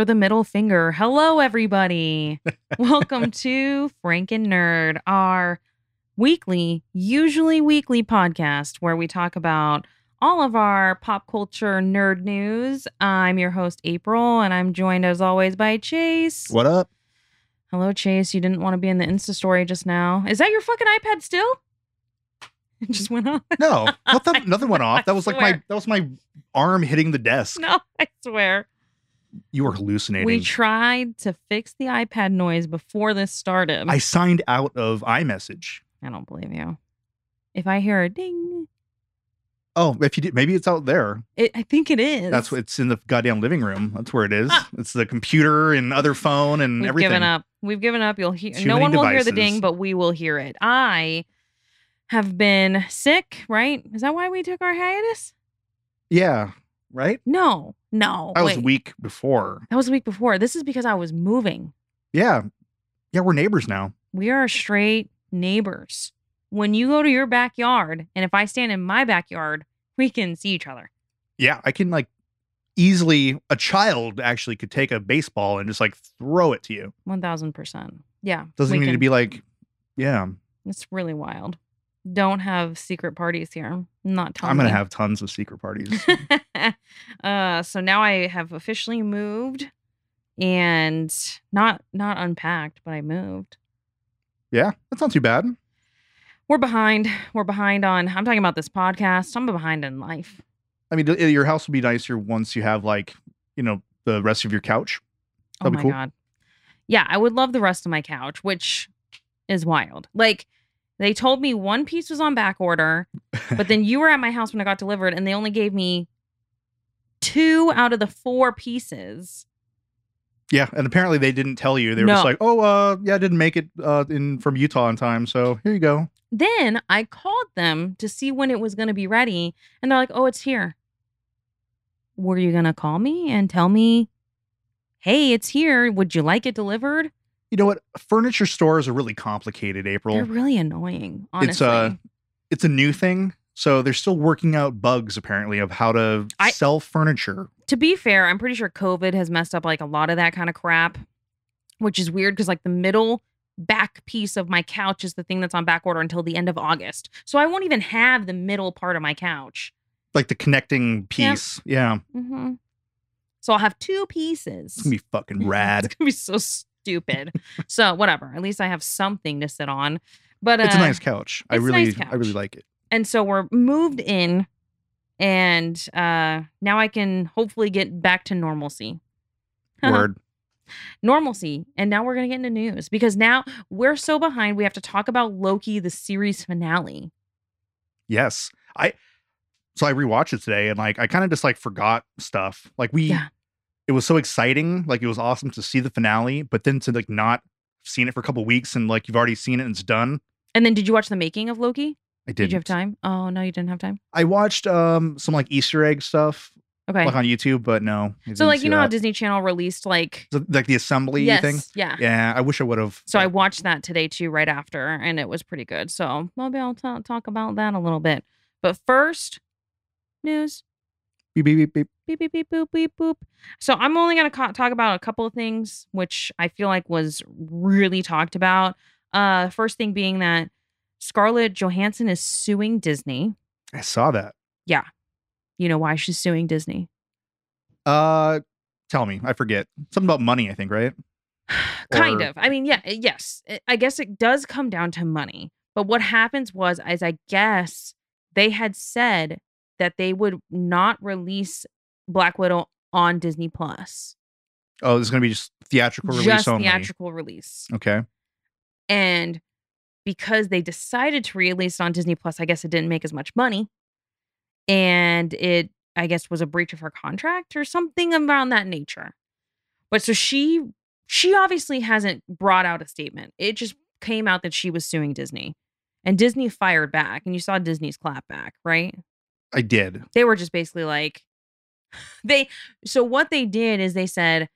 For the middle finger. Hello, everybody. Welcome to Frank and Nerd, our weekly, usually weekly podcast where we talk about all of our pop culture nerd news. I'm your host, April, and I'm joined as always by Chase. What up? Hello, Chase. You didn't want to be in the Insta story just now. Is that your fucking iPad still? It just went off. No, nothing, nothing went off. That was like my that was my arm hitting the desk. No, I swear. You were hallucinating. We tried to fix the iPad noise before this started. I signed out of iMessage. I don't believe you. If I hear a ding, Oh, if you did, maybe it's out there. it, I think it is. That's what it's in the goddamn living room. That's where it is. Ah. It's the computer and other phone and everything. We've everything. given up. We've given up. You'll hear. Too no one will hear the ding, but we will hear it. I have been sick. Right? Is that why we took our hiatus? Yeah, right. No, no. I was wait. weak before. That was the week before. This is because I was moving. Yeah, yeah. We're neighbors now. We are straight neighbors. When you go to your backyard, and if I stand in my backyard, we can see each other. Yeah, I can like easily. A child actually could take a baseball and just like throw it to you. One thousand percent. Yeah. Doesn't we need to be like, yeah. It's really wild. Don't have secret parties here. Not telling I'm gonna have tons of secret parties. uh so now I have officially moved and not not unpacked, but I moved. yeah, that's not too bad. We're behind. We're behind on I'm talking about this podcast. I'm behind in life. I mean, your house will be nicer once you have like, you know, the rest of your couch. Oh That'd be my cool. god. Yeah, I would love the rest of my couch, which is wild. Like they told me one piece was on back order, but then you were at my house when it got delivered and they only gave me two out of the four pieces. yeah, and apparently they didn't tell you. They were just like, "Oh, uh, yeah, I didn't make it uh in from Utah in time, so here you go." Then I called them to see when it was going to be ready, and they're like, "Oh, it's here." Were you going to call me and tell me, "Hey, it's here. Would you like it delivered?" You know what? Furniture stores are really complicated, April. They're really annoying, honestly. It's uh it's a new thing. So they're still working out bugs apparently of how to I- sell furniture. to be fair, I'm pretty sure COVID has messed up like a lot of that kind of crap, which is weird because like the middle back piece of my couch is the thing that's on back order until the end of August. So I won't even have the middle part of my couch. Like the connecting piece. Yeah. hmm So I'll have two pieces. It's gonna be fucking rad. It's gonna be so stupid. so whatever. At least I have something to sit on. But uh, it's a nice couch. I really nice I really like it. and so we're moved in, and uh now I can hopefully get back to normalcy. Word. normalcy. And now we're going to get into news because now we're so behind. We have to talk about Loki, the series finale. Yes. I so I rewatched it today and like I kind of just like forgot stuff. Like we Yeah. It was so exciting. Like it was awesome to see the finale, but then to like not seen it for a couple weeks and like you've already seen it and it's done. And then did you watch the making of Loki? I Did did. you have time? Oh, no, you didn't have time. I watched um some like Easter egg stuff Okay. like on YouTube, but no. So, like, you know how. Disney Channel released, like, So, like the assembly yes, thing. yeah. Yeah, I wish I would have. So I watched that today too, right after, and it was pretty good. So maybe I'll ta- talk about that a little bit. But first, news. Beep, beep, beep, beep. beep beep beep boop beep boop. So I'm only gonna co- talk about a couple of things which I feel like was really talked about. Uh, first thing being that Scarlett Johansson is suing Disney. I saw that. Yeah, you know why she's suing Disney? Uh, tell me. I forget something about money. I think right. kind Or- of. I mean, yeah, eh, yes. I- I guess it does come down to money. But what happens was, as I guess they had said that they would not release Black Widow on Disney Plus, Oh, this is gonna be just theatrical release just only. theatrical release. Okay. And because they decided to release it on Disney Plus, I guess it didn't make as much money. And it, I guess, was a breach of her contract or something around that nature. But so she, she obviously hasn't brought out a statement. It just came out that she was suing Disney. And Disney fired back. And you saw Disney's clap back, right? I did. They were just basically like, they, so what they did is they said,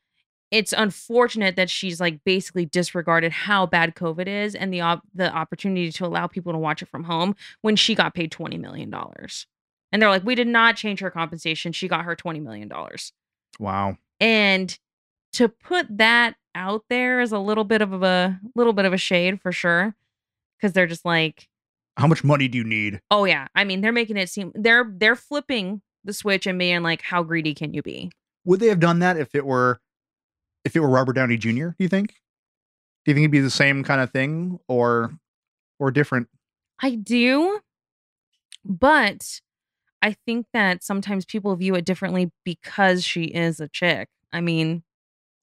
it's unfortunate that she's like basically disregarded how bad COVID is and the op- the opportunity to allow people to watch it from home when she got paid twenty million dollars. And they're like, we did not change her compensation. She got her twenty million dollars. Wow. And to put that out there is a little bit of a little bit of a shade for sure because they're just like How much money do you need? oh yeah i mean they're making it seem they're they're flipping the switch and being like how greedy can you be Would they have done that if it were if it were Robert Downey Jr., do you think? Do you think it'd be the same kind of thing or or different? i do but i think that sometimes people view it differently because she is a chick i mean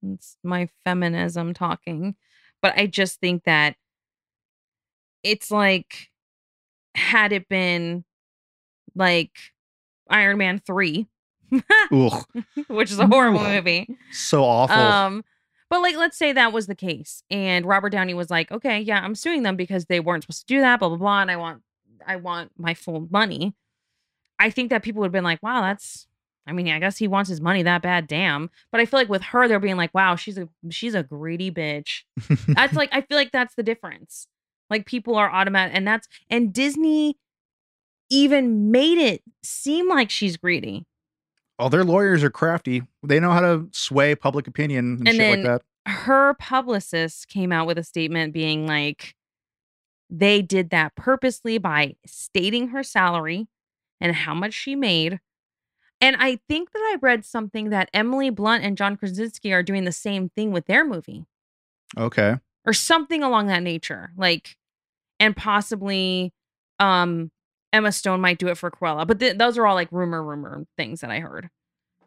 it's my feminism talking but i just think that it's like had it been like iron man 3 which is a horrible Ugh. movie so awful. Um, but like, let's say that was the case, and Robert Downey was like, "Okay, yeah, I'm suing them because they weren't supposed to do that." Blah blah blah, and I want, I want my full money. I think that people would have been like, "Wow, that's." I mean, I guess he wants his money that bad, damn. But I feel like with her, they're being like, "Wow, she's a she's a greedy bitch." That's like, I feel like that's the difference. Like people are automatic, and that's and Disney even made it seem like she's greedy. oh, their lawyers are crafty. They know how to sway public opinion and, And shit like that. her publicist came out with a statement being like they did that purposely by stating her salary and how much she made. And I think that I read something that Emily Blunt and John Krasinski are doing the same thing with their movie Okay. or something along that nature. Like, and possibly um Emma Stone might do it for Cruella. But th- those are all like rumor, rumor things that I heard.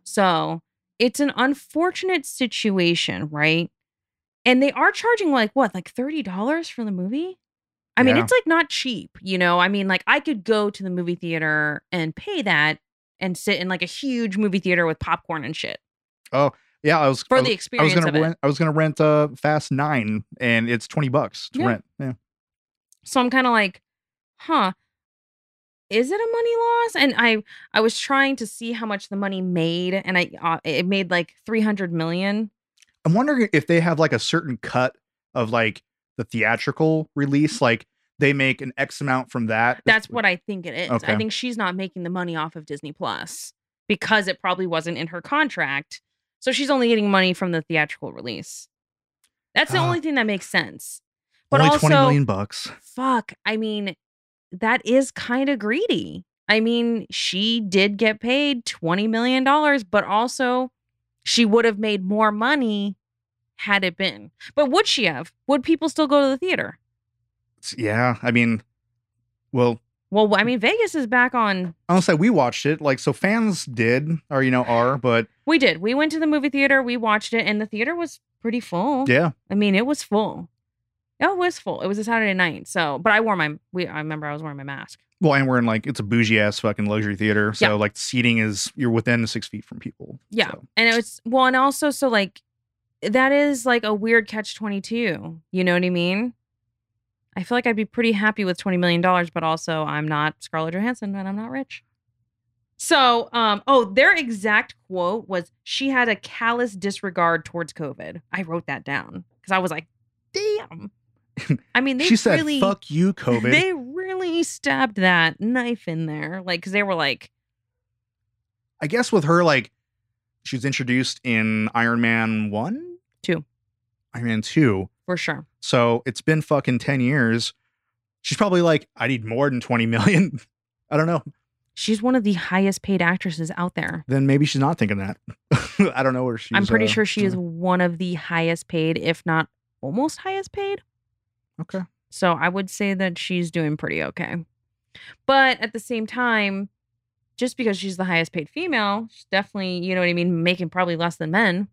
So it's an unfortunate situation, right? And they are charging like what, like $30 for the movie? I mean, it's like not cheap, you know? I mean, like I could go to the movie theater and pay that and sit in like a huge movie theater with popcorn and shit Oh, Yeah, I was for I the was, I was experience gonna of it. I was gonna rent uh Fast Nine and it's twenty bucks to Yeah. rent. Yeah. So I'm kind of like, huh, is it a money loss? And I I was trying to see how much the money made, and I uh, it made like 300 million. I'm wondering if they have like a certain cut of like the theatrical release, like they make an X amount from that. That's what I think it is. Okay. I think she's not making the money off of Disney Plus because it probably wasn't in her contract. So she's only getting money from the theatrical release. That's the Ah. only thing that makes sense. But only also, twenty million bucks. Fuck, I mean, that is kind of greedy. I mean, she did get paid $20 million, but also she would have made more money had it been. But would she have? Would people still go to the theater? Yeah, I mean, well, Well, I mean, Vegas is back on. I'll say we watched it. Like, so fans did, or you know, are, but We did. We went to the movie theater, we watched it, and the theater was pretty full. yeah, I mean, it was full. It was full. It was a Saturday night. So, but I wore my, we, I remember I was wearing my mask. well, and we're in like it's a bougie ass fucking luxury theater, so Yeah. like seating is you're within six feet from people. Yeah. so. And it was well, and also so like that is like a weird catch twenty two. You know what I mean? I feel like I'd be pretty happy with twenty million dollars, but also I'm not Scarlett Johansson and I'm not rich. So, um, oh, their exact quote was she had a callous disregard towards COVID. I wrote that down because I was like, damn. I mean, they she said, really "Fuck you, COVID." they really stabbed that knife in there. Like, because they were like, I guess with her, like, she was introduced in Iron Man one, Two. Iron Man two. for sure. So it's been fucking 10 years. She's probably like, I need more than 20 million. I don't know. She's one of the highest paid actresses out there. Then maybe she's not thinking that. I don't know where she's. I'm pretty uh, sure she is one of the highest paid, if not almost highest paid. Okay. So I would say that she's doing pretty okay. But at the same time, just because she's the highest paid female, she's definitely, you know what I mean, making probably less than men.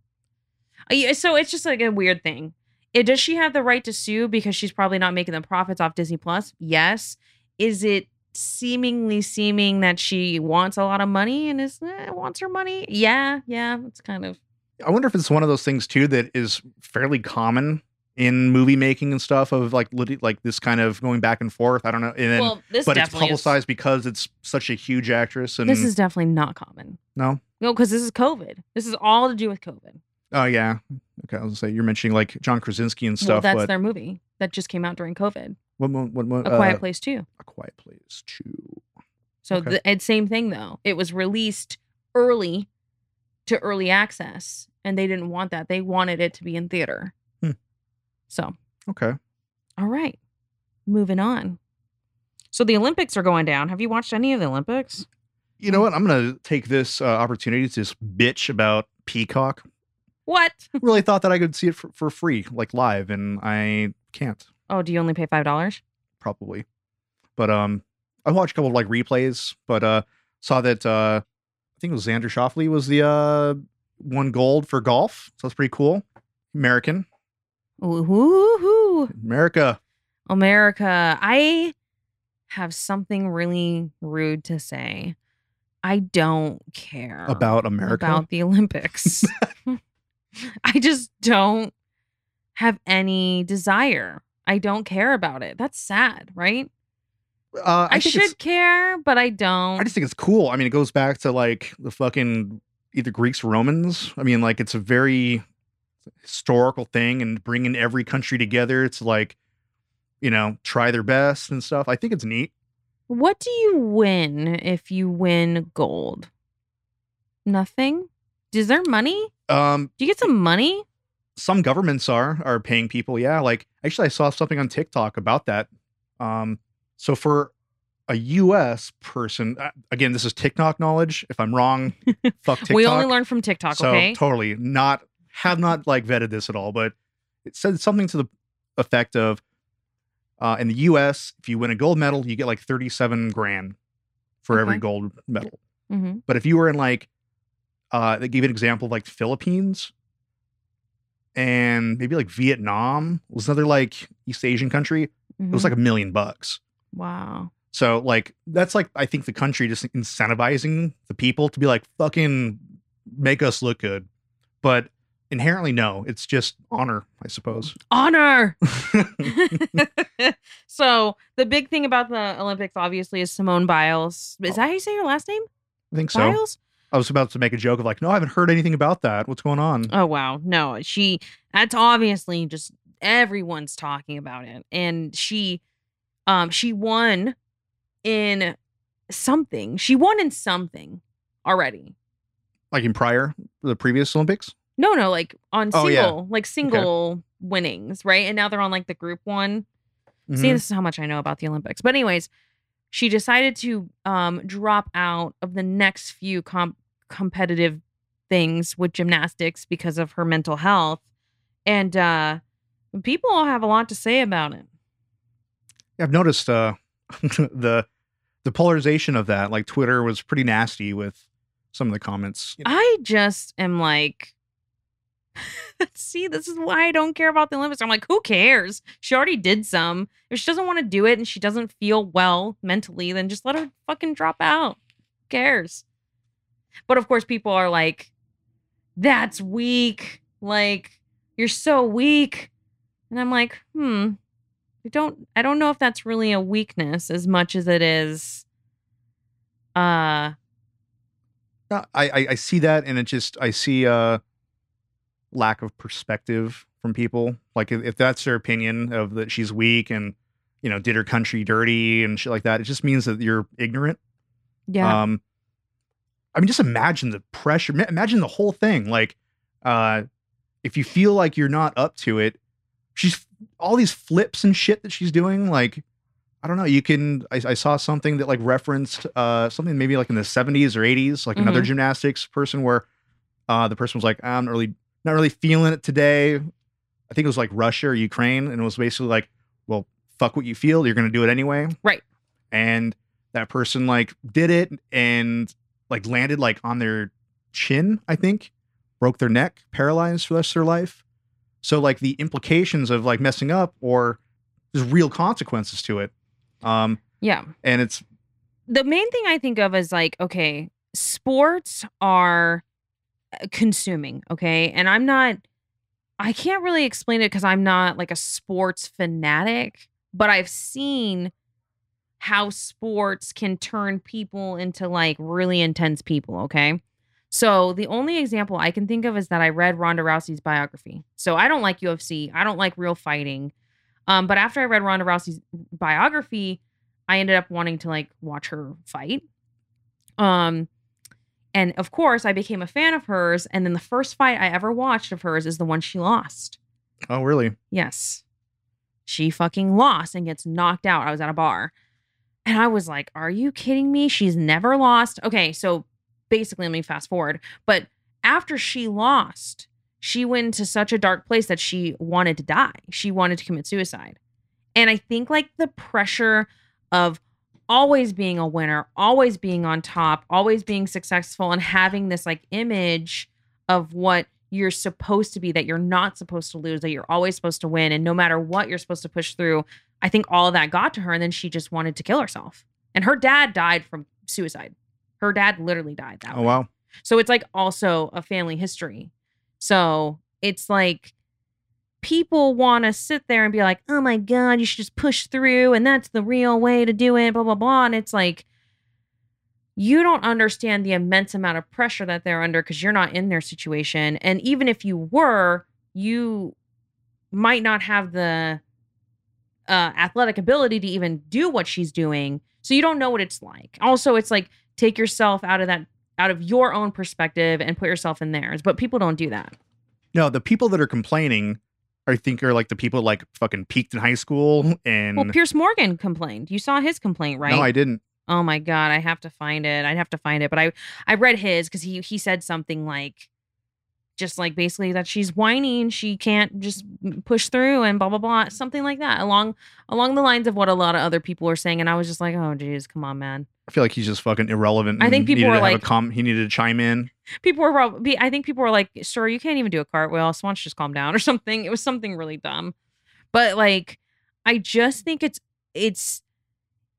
Uh, So it's just like a weird thing. It, does she have the right to sue because she's probably not making the profits off Disney Plus? Yes. Is it seemingly seeming that she wants a lot of money and is eh, wants her money? Yeah, yeah. It's kind of I wonder if it's one of those things too that is fairly common in movie making and stuff of like lit- like this kind of going back and forth. I don't know. And then, well. This but it's definitely is- publicized because it's such a huge actress. And This is definitely not common. no. No, because this is COVID. This is all to do with COVID. Oh yeah. Okay. I was gonna say you're mentioning like John Krasinski and stuff. well, stuff, that's but their movie that just came out during COVID. what, what, what, what, A Quiet uh, Place too. A Quiet Place two. So okay. the same thing though. It was released early to early access, and they didn't want that. They wanted it to be in theater. So, Okay. all right, moving on. So the Olympics are going down. Have you watched any of the Olympics? You know what? I'm gonna take this uh, opportunity to just bitch about Peacock. What? really thought that I could see it for, for free, like live, and I can't Oh, do you only pay five dollars? probably. But um, I watched a couple of like replays, but uh, saw that uh, I think it was Xander Schauffele was the uh won gold for golf, so that's pretty cool. American, Ooh, America. America. I have something really rude to say. I don't care About America. about the Olympics. I just don't have any desire. I don't care about it. That's sad, right? uh, I, it's- should care, but I don't. I just think it's cool. I mean, it goes back to like the fucking either Greeks or Romans. I mean, like it's a very historical thing and bringing every country together It's like, you know, try their best and stuff. I think it's neat. What do you win if you win gold? Nothing? Is there money? Um, Do you get some money? some governments are are paying people. Yeah, like actually, I saw something on TikTok about that. Um, so for a U.S. person, uh, again, this is TikTok knowledge. If I'm wrong, fuck TikTok. We only learn from TikTok, so okay? totally not have not like vetted this at all, but it said something to the effect of uh, in the U.S. if you win a gold medal, you get like thirty-seven grand for every gold medal. hmm But if you were in like, uh, they gave an example of like the Philippines and maybe like Vietnam was another like East Asian country. It Mm-hmm. was like a million bucks. wow. So like that's like I think the country just incentivizing the people to be like fucking make us look good, but inherently no, it's just honor, I suppose. Honor. so the big thing about the Olympics, obviously, is Simone Biles. Is that how you say your last name? I think so. Biles? I was about to make a joke of like, no, I haven't heard anything about that. What's going on? Oh wow, no, she. That's obviously just everyone's talking about it, and she, um, she won in something. She won in something already. like in prior the previous Olympics. No, no, like on Oh, single, yeah. like single winnings, right? And now they're on like the group one. See, Mhm. this is how much I know about the Olympics. But anyways, she decided to um drop out of the next few com- competitive things with gymnastics because of her mental health. And uh people have a lot to say about it. Yeah, I've noticed uh, the the polarization of that. Like Twitter was pretty nasty with some of the comments. you know. I just am like See, this is why I don't care about the Olympics. I'm like, who cares? She already did some. If she doesn't want to do it and she doesn't feel well mentally, then just let her fucking drop out. Who cares? But of course, people are like, that's weak. Like, you're so weak. And I'm like, hmm. I don't I don't know if that's really a weakness as much as it is uh Uh, I, I I see that, and it just I see uh lack of perspective from people. Like if, if that's their opinion of that she's weak and you know did her country dirty and shit like that, it just means that you're ignorant. yeah. Um, I mean, just imagine the pressure. ma- Imagine the whole thing. Like, uh, if you feel like you're not up to it, she's all these flips and shit that she's doing. Like, I don't know. You can. I, I saw something that like referenced uh something maybe like in the 70s or 80s, like another gymnastics person where uh the person was like, I'm not really not really feeling it today. I think it was like Russia or Ukraine, and it was basically like, well, fuck what you feel. You're gonna do it anyway. Right. And that person like did it and like landed like on their chin, I think, broke their neck, paralyzed for the rest of their life. So like the implications of like messing up or there's real consequences to it. Um, yeah. and it's the main thing I think of is like, okay, sports are consuming, okay? And I'm not, I can't really explain it because I'm not like a sports fanatic, but I've seen how sports can turn people into like really intense people, okay? So the only example I can think of is that I read Ronda Rousey's biography. So I don't like UFC, I don't like real fighting. Um, but after I read Ronda Rousey's biography, I ended up wanting to like watch her fight. Um And of course, I became a fan of hers. And then the first fight I ever watched of hers is the one she lost. Oh, really? Yes. She fucking lost and gets knocked out. I was at a bar. And I was like, are you kidding me? She's never lost. Okay, so basically, let me fast forward. But after she lost, she went into such a dark place that she wanted to die. She wanted to commit suicide. And I think like the pressure of always being a winner, always being on top, always being successful, and having this like image of what you're supposed to be, that you're not supposed to lose, that you're always supposed to win. And no matter what you're supposed to push through, I think all of that got to her. And then she just wanted to kill herself. And her dad died from suicide. Her dad literally died that Oh, way. wow. So it's like also a family history. So it's like people want to sit there and be like, oh my God, you should just push through and that's the real way to do it, blah, blah, blah. And it's like, you don't understand the immense amount of pressure that they're under because you're not in their situation. And even if you were, you might not have the uh, athletic ability to even do what she's doing. So you don't know what it's like. Also, it's like take yourself out of that, out of your own perspective and put yourself in theirs. But people don't do that. No, the people that are complaining, I think, are like the people like fucking peaked in high school and. Well, Piers Morgan complained. You saw his complaint, right? No, I didn't. Oh my god, I have to find it. I'd have to find it. But I I read his because he he said something like just like basically that she's whining, she can't just push through and blah blah blah, something like that. Along along the lines of what a lot of other people were saying. And I was just like, oh geez, come on, man. I feel like he's just fucking irrelevant. I think people were like- com- he needed to chime in. People were probably I think people were like, sir, you can't even do a cartwheel, so why don't you just calm down or something. It was something really dumb. But like I just think it's it's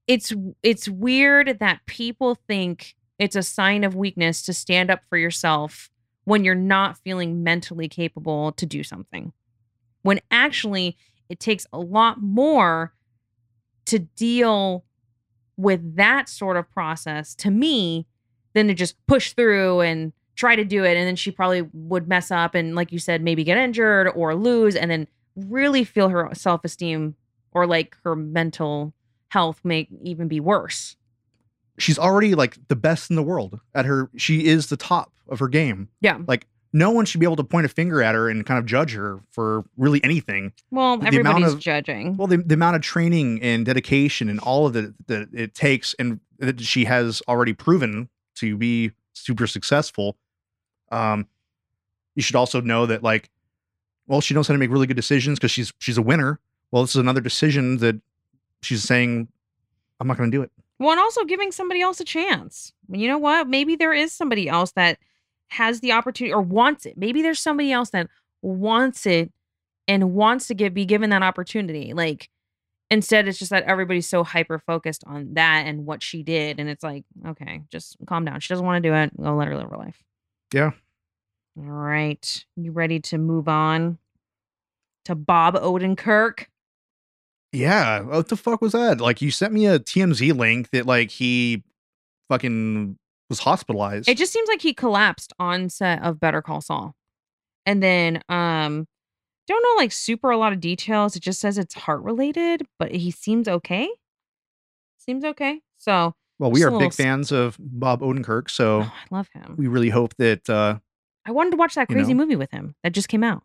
it's it's weird that people think it's a sign of weakness to stand up for yourself when you're not feeling mentally capable to do something. When actually it takes a lot more to deal with that sort of process to me than to just push through and try to do it and then she probably would mess up and like you said maybe get injured or lose and then really feel her self-esteem or like her mental health may even be worse. She's already like the best in the world at her. She is the top of her game. Yeah. Like no one should be able to point a finger at her and kind of judge her for really anything. Well, The everybody's of- judging. Well, the, the amount of training and dedication and all of it that it takes, and that she has already proven to be super successful. Um, you should also know that, like, well, she knows how to make really good decisions because she's she's a winner. Well, this is another decision that she's saying, I'm not going to do it. Well, and also giving somebody else a chance. You know what? Maybe there is somebody else that has the opportunity or wants it. Maybe there's somebody else that wants it and wants to give be given that opportunity. Like instead it's just that everybody's so hyper focused on that and what she did and it's like, okay, just calm down. She doesn't want to do it. Go let her live her life. Yeah. All right. You ready to move on to Bob Odenkirk? Yeah, what the fuck was that? Like, you sent me a TMZ link that like he fucking was hospitalized. It just seems like he collapsed on set of Better Call Saul. And then um don't know like super a lot of details. It just says it's heart related, but he seems okay. Seems okay. So well, we are big little fans of Bob Odenkirk, so oh, I love him. we really hope that uh I wanted to watch that you crazy know. movie with him that just came out.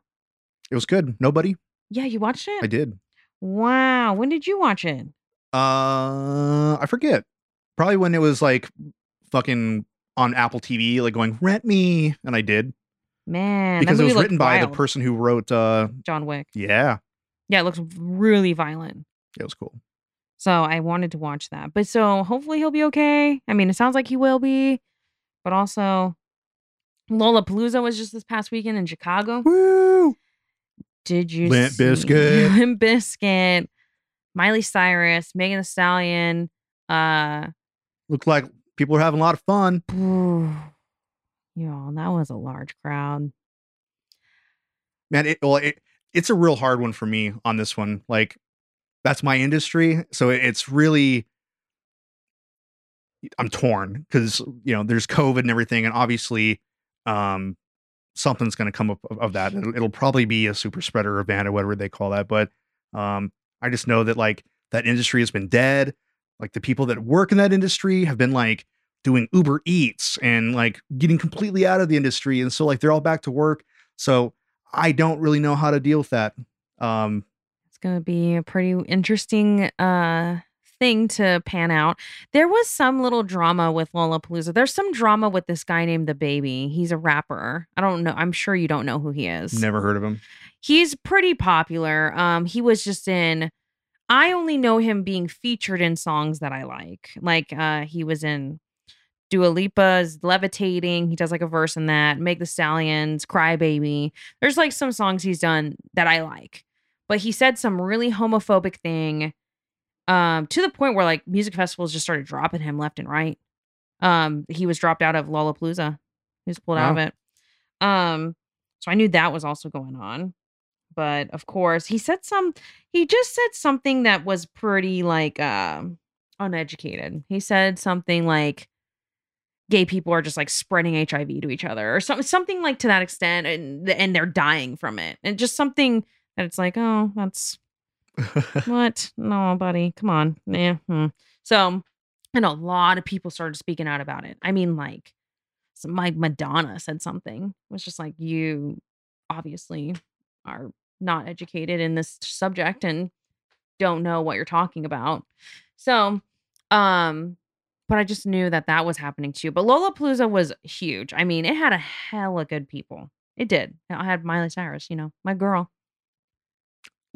it was good. Nobody, Yeah, you watched it? I did. Wow. When did you watch it? Uh, I forget. Probably when it was like fucking on Apple TV, like going rent me, and I did Man, because it was written by the person who wrote. uh John Wick. Yeah, Yeah, it looks really violent. it was cool. So I wanted to watch that. But so hopefully he'll be okay. I mean, it sounds like he will be. But also Lollapalooza was just this past weekend in Chicago. Woo! Did you Limp see Bizkit. Limp Bizkit, Miley Cyrus, Megan Thee Stallion, uh Looked like people were having a lot of fun. Yo, that was a large crowd. Man, it well, it, it's a real hard one for me on this one. Like, that's my industry, so it- it's really. I'm torn because you know there's COVID and everything, and obviously, um, something's going to come up of, of that. It'll, it'll probably be a super spreader event or whatever they call that. But um, I just know that like that industry has been dead. Like the people that work in that industry have been like doing Uber Eats and like getting completely out of the industry. And so like they're all back to work. So I don't really know how to deal with that. Um, It's gonna be a pretty interesting uh thing to pan out. There was some little drama with Lollapalooza. There's some drama with this guy named DaBaby. He's a rapper. I don't know. I'm sure you don't know who he is. never heard of him. He's pretty popular. Um, he was just in. I only know him being featured in songs that I like. Like uh, he was in Dua Lipa's "Levitating." He does like a verse in that. Megan Thee Stallion's, "Cry Baby." There's like some songs he's done that I like, but he said some really homophobic thing, um, to the point where like music festivals just started dropping him left and right. Um, he was dropped out of Lollapalooza. He was pulled out of it. Um, so I knew that was also going on but of course he said some he just said something that was pretty like um uneducated he said something like gay people are just like spreading hiv to each other or something something like to that extent and and they're dying from it and just something that it's like oh that's what? No buddy. Come on. Yeah hmm. so and a lot of people started speaking out about it. I mean like my madonna said something it was just like you obviously are not educated in this subject and don't know what you're talking about. So um but i just knew that that was happening too. But lollapalooza was huge. I mean it had a hell of good people. It did. I had miley cyrus you know my girl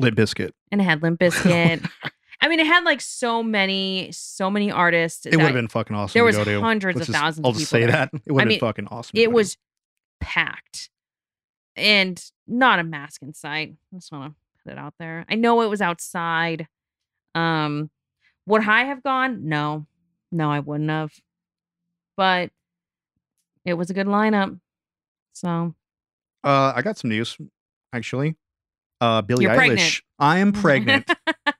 Lit Biscuit. and it had limp Bizkit. I mean, it had like so many, so many artists. It would have been fucking awesome. there to was go to. hundreds of just- thousands I'll of just say there. that. It would I have mean, been fucking awesome. It was packed and not a mask in sight. I just want to put it out there. I know it was outside. Um, would I have gone? No, no, I wouldn't have. But it was a good lineup. So Uh, I got some news, actually. Uh, Billie You're Eilish. pregnant. I am pregnant.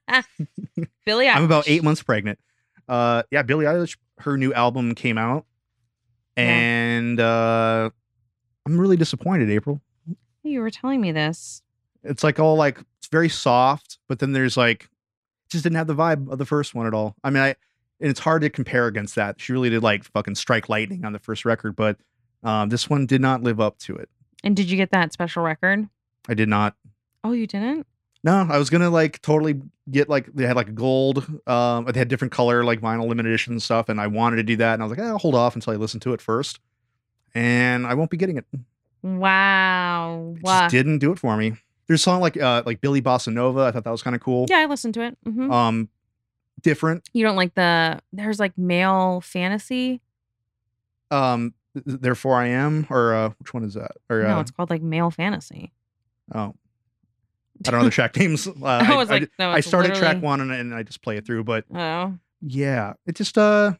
Billy, I'm about eight months pregnant. Uh, yeah, Billie Eilish, her new album came out, Yeah. and uh, I'm really disappointed. April. You were telling me this. It's like all like it's very soft, but then there's like just didn't have the vibe of the first one at all. I mean, I and it's hard to compare against that. She really did like fucking strike lightning on the first record, but um, this one did not live up to it. And did you get that special record? I did not. Oh, you didn't? No, I was gonna like totally get like they had like gold, um, they had different color like vinyl limited edition stuff, and I wanted to do that, and I was like, eh, I'll hold off until I listen to it first, and I won't be getting it. It Wow. Wow. just didn't do it for me. There's a song like uh like Billie Bossa Nova. I thought that was kind of cool. Yeah, I listened to it. Mm-hmm. Um, different. you don't like the there's like male fantasy. Um, therefore I am, or uh, which one is that? Or no, uh, it's called like male fantasy. oh, I don't know the track names. Uh, I was I, like, no, I started track one and, and I just play it through, but Oh yeah, it just uh,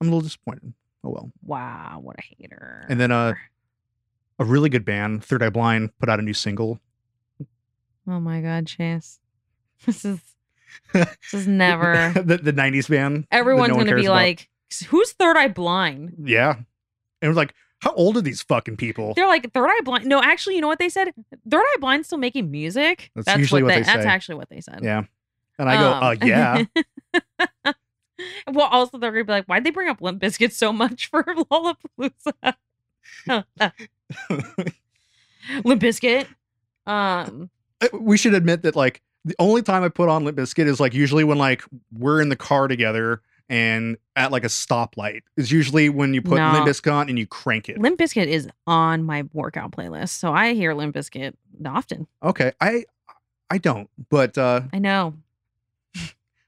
I'm a little disappointed. Oh well. wow, what a hater. And then uh, a really good band, Third Eye Blind, put out a new single. oh my god, Chase, this is this is never. the, the 90s band. Everyone's no gonna be about. like, who's Third Eye Blind? yeah. And it was like, how old are these fucking people? They're like Third Eye Blind. No, actually, you know what they said? Third Eye Blind's still making music. That's usually what they That's say. actually what they said. Yeah. And I go, Um, uh, yeah. well, also they're gonna be like, why'd they bring up Limp Bizkit so much for Lollapalooza? Limp Bizkit. Um, we should admit that, like, the only time I put on Limp Bizkit is like usually when like we're in the car together and at like a stoplight is usually when you put No. Limp Bizkit on and you crank it. Limp Bizkit is on my workout playlist, so I hear Limp Bizkit often. Okay. I I don't, but uh I know.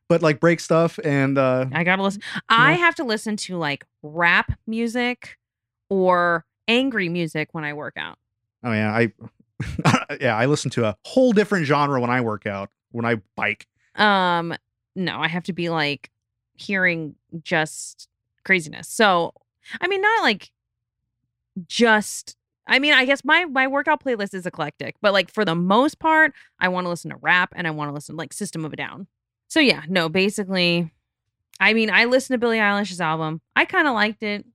but like break stuff and uh I gotta listen. I have to listen to like rap music or angry music when I work out. Oh yeah, I yeah, I listen to a whole different genre when I work out, when I bike. Um, no, I have to be like hearing just craziness. So, I mean, not like just. I mean, I guess my my workout playlist is eclectic, but like for the most part, I want to listen to rap and I want to listen like System of a Down. So yeah, no, basically, I mean, I listened to Billie Eilish's album. I kind of liked it.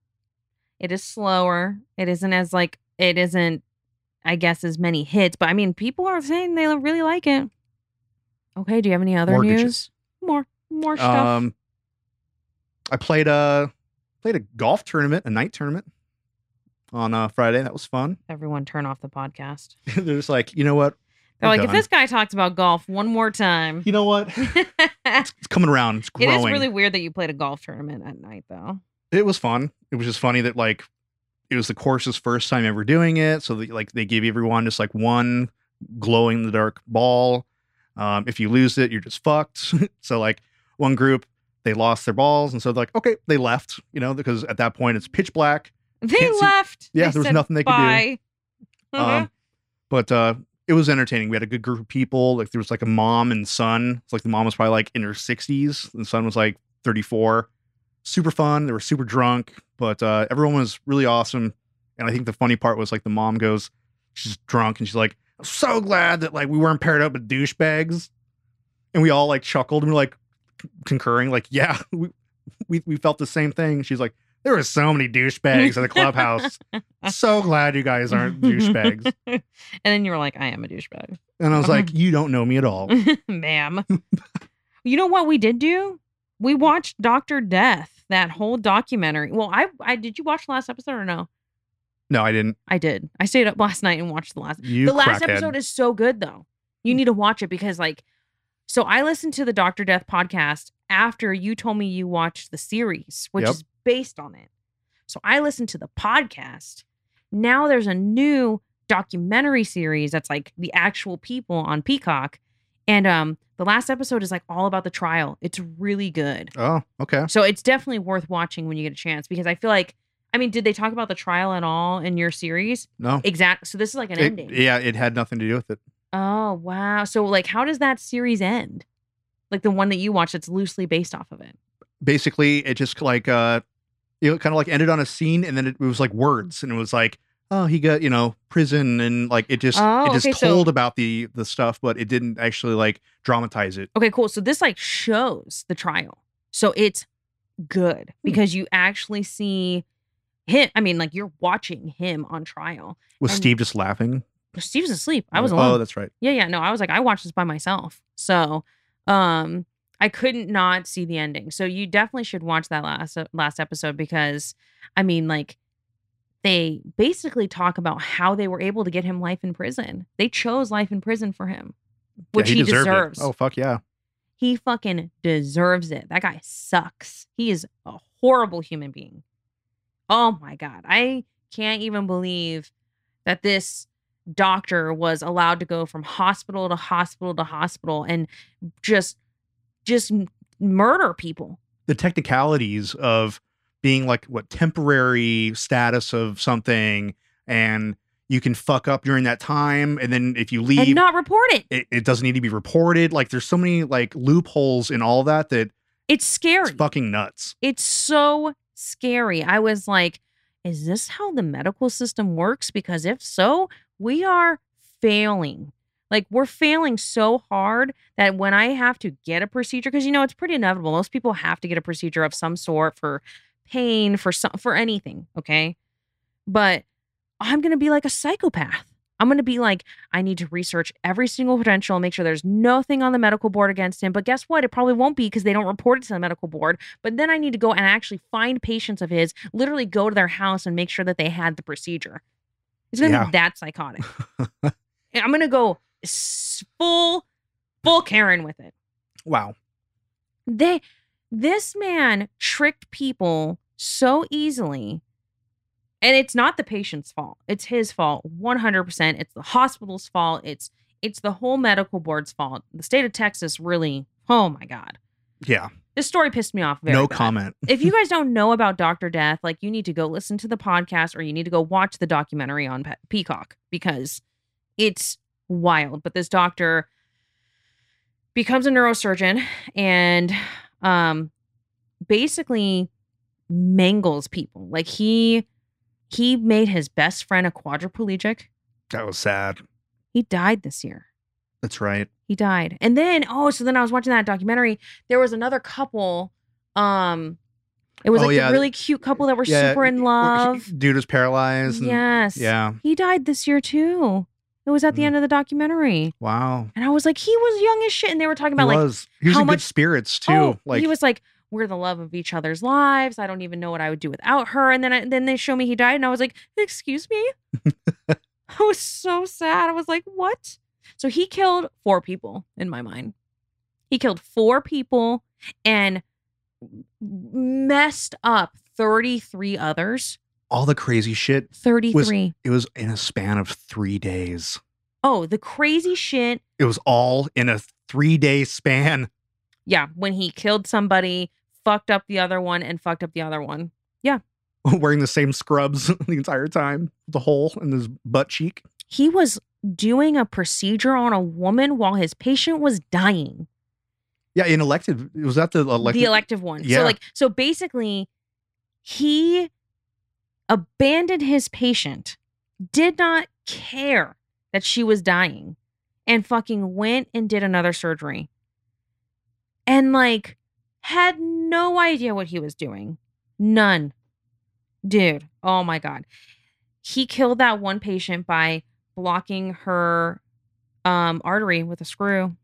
It is slower. It isn't as like it isn't, I guess, as many hits. But I mean, people are saying they really like it. Okay, do you have any other Mortgages. news? More, more stuff. Um I played uh played a golf tournament, a night tournament on uh, Friday. That was fun. Everyone turn off the podcast. They're just like, you know what? They're We're like, if this guy talks about golf one more time. You know what? it It's coming around. It's growing. is really weird that you played a golf tournament at night, though. it was fun. It was just funny that like it was the course's first time ever doing it. So that, like they gave everyone just like one glowing in the dark ball. Um, if you lose it, you're just fucked. so like one group, they lost their balls, and so they're like, okay, they left. You know, because at that point it's pitch black. They Can't see- left. Yeah, They there was nothing they could do. bye. Uh-huh. Um, but uh, it was entertaining. We had a good group of people. Like there was like a mom and son. It's like the mom was probably like in her 60s, and the son was like 34. Super fun. They were super drunk, but uh, everyone was really awesome. And I think the funny part was like the mom goes, she's drunk, and she's like, "I'm so glad that like we weren't paired up with douchebags." And we all like chuckled and we're like concurring, like, "Yeah, we we, we felt the same thing." She's like. There were so many douchebags at the clubhouse. so glad you guys aren't douchebags. and then you were like, I am a douchebag. And I was like, you don't know me at all. Ma'am. you know what we did do? We watched Doctor Death, that whole documentary. Well, I I did you watch the last episode or no? No, I didn't. I did. I stayed up last night and watched the last. You the last crackhead. episode is so good though. You need to watch it because like so I listened to the Doctor Death podcast after you told me you watched the series, which Yep. is based on it. So I listened to the podcast. Now there's a new documentary series that's like the actual people on Peacock. And um the last episode is like all about the trial. It's really good. Oh, okay. So it's definitely worth watching when you get a chance because I feel like I mean, did they talk about the trial at all in your series? No. Exactly. So this is like an It- ending. yeah, it had nothing to do with it. Oh, wow. So like how does that series end? Like the one that you watched that's loosely based off of it. Basically, it just like uh it kind of like ended on a scene and then it, was like words and it was like, oh, he got, you know, prison and like it just Oh, it just okay, so- told about the the stuff, but it didn't actually like dramatize it. Okay, cool. So this like shows the trial. So it's good because you actually see him. I mean, like you're watching him on trial. Was And- Steve just laughing? Steve's asleep. I was alone. Oh, that's right. Yeah, yeah. No, I was like, I watched this by myself. So um I couldn't not see the ending. So you definitely should watch that last uh, last episode because I mean, like they basically talk about how they were able to get him life in prison. They chose life in prison for him, which yeah, he, it. deserves. Oh, fuck yeah. He fucking deserves it. That guy sucks. He is a horrible human being. Oh my God. I can't even believe that this doctor was allowed to go from hospital to hospital to hospital and just just murder people. The technicalities of being like what temporary status of something and you can fuck up during that time and then if you leave and not report it. it, it doesn't need to be reported. Like there's so many like loopholes in all that that It's scary. it's fucking nuts. It's so scary. I was like, is this how the medical system works? Because if so, we are failing. Like, we're failing so hard that when I have to get a procedure, because you know, it's pretty inevitable. Most people have to get a procedure of some sort for pain, for some, for anything. Okay. But I'm to be like a psychopath. I'm to be like, I need to research every single potential, make sure there's nothing on the medical board against him. But guess what? It probably won't be because they don't report it to the medical board. But then I need to go and actually find patients of his, literally go to their house and make sure that they had the procedure. It's to Yeah. be that psychotic. I'm going to go full, full Karen with it. Wow. They, this man tricked people so easily. And it's not the patient's fault. It's his fault 100%. It's the hospital's fault. It's it's the whole medical board's fault. The state of Texas really, oh my god. Yeah. This story pissed me off very no bad. comment. If you guys don't know about Dr. Death, like you need to go listen to the podcast or you need to go watch the documentary on Pe- Peacock because it's wild. But this doctor becomes a neurosurgeon and um basically mangles people. Like he he made his best friend a quadriplegic. That was sad. He died this year. That's right. He died. And then, oh, so then I was watching that documentary. There was another couple. Um, it was Oh, like yeah. the really cute couple that were Yeah, super in love. Dude was paralyzed. And, Yes. Yeah. He died this year too. It was at the Mm. end of the documentary. Wow. And I was like, he was young as shit. And they were talking He about like was. He was how in much- good spirits too. Oh, like he was like, we're the love of each other's lives. I don't even know what I would do without her. And then I, then they show me he died, and I was like, excuse me. I was so sad. I was like, what? So he killed four people in my mind. He killed four people and messed up 33 others. All the crazy shit. 33. It was in a span of three days. oh, the crazy shit. It was all in a three day span. Yeah, when he killed somebody, fucked up the other one, and fucked up the other one. Yeah. Wearing the same scrubs the entire time. The hole in his butt cheek. He was doing a procedure on a woman while his patient was dying. Yeah, in elective Was that the elected? the elective one. Yeah. So like so basically he abandoned his patient, did not care that she was dying, and fucking went and did another surgery. And like had no idea what he was doing. None. Dude, oh my god. He killed that one patient by blocking her um artery with a screw.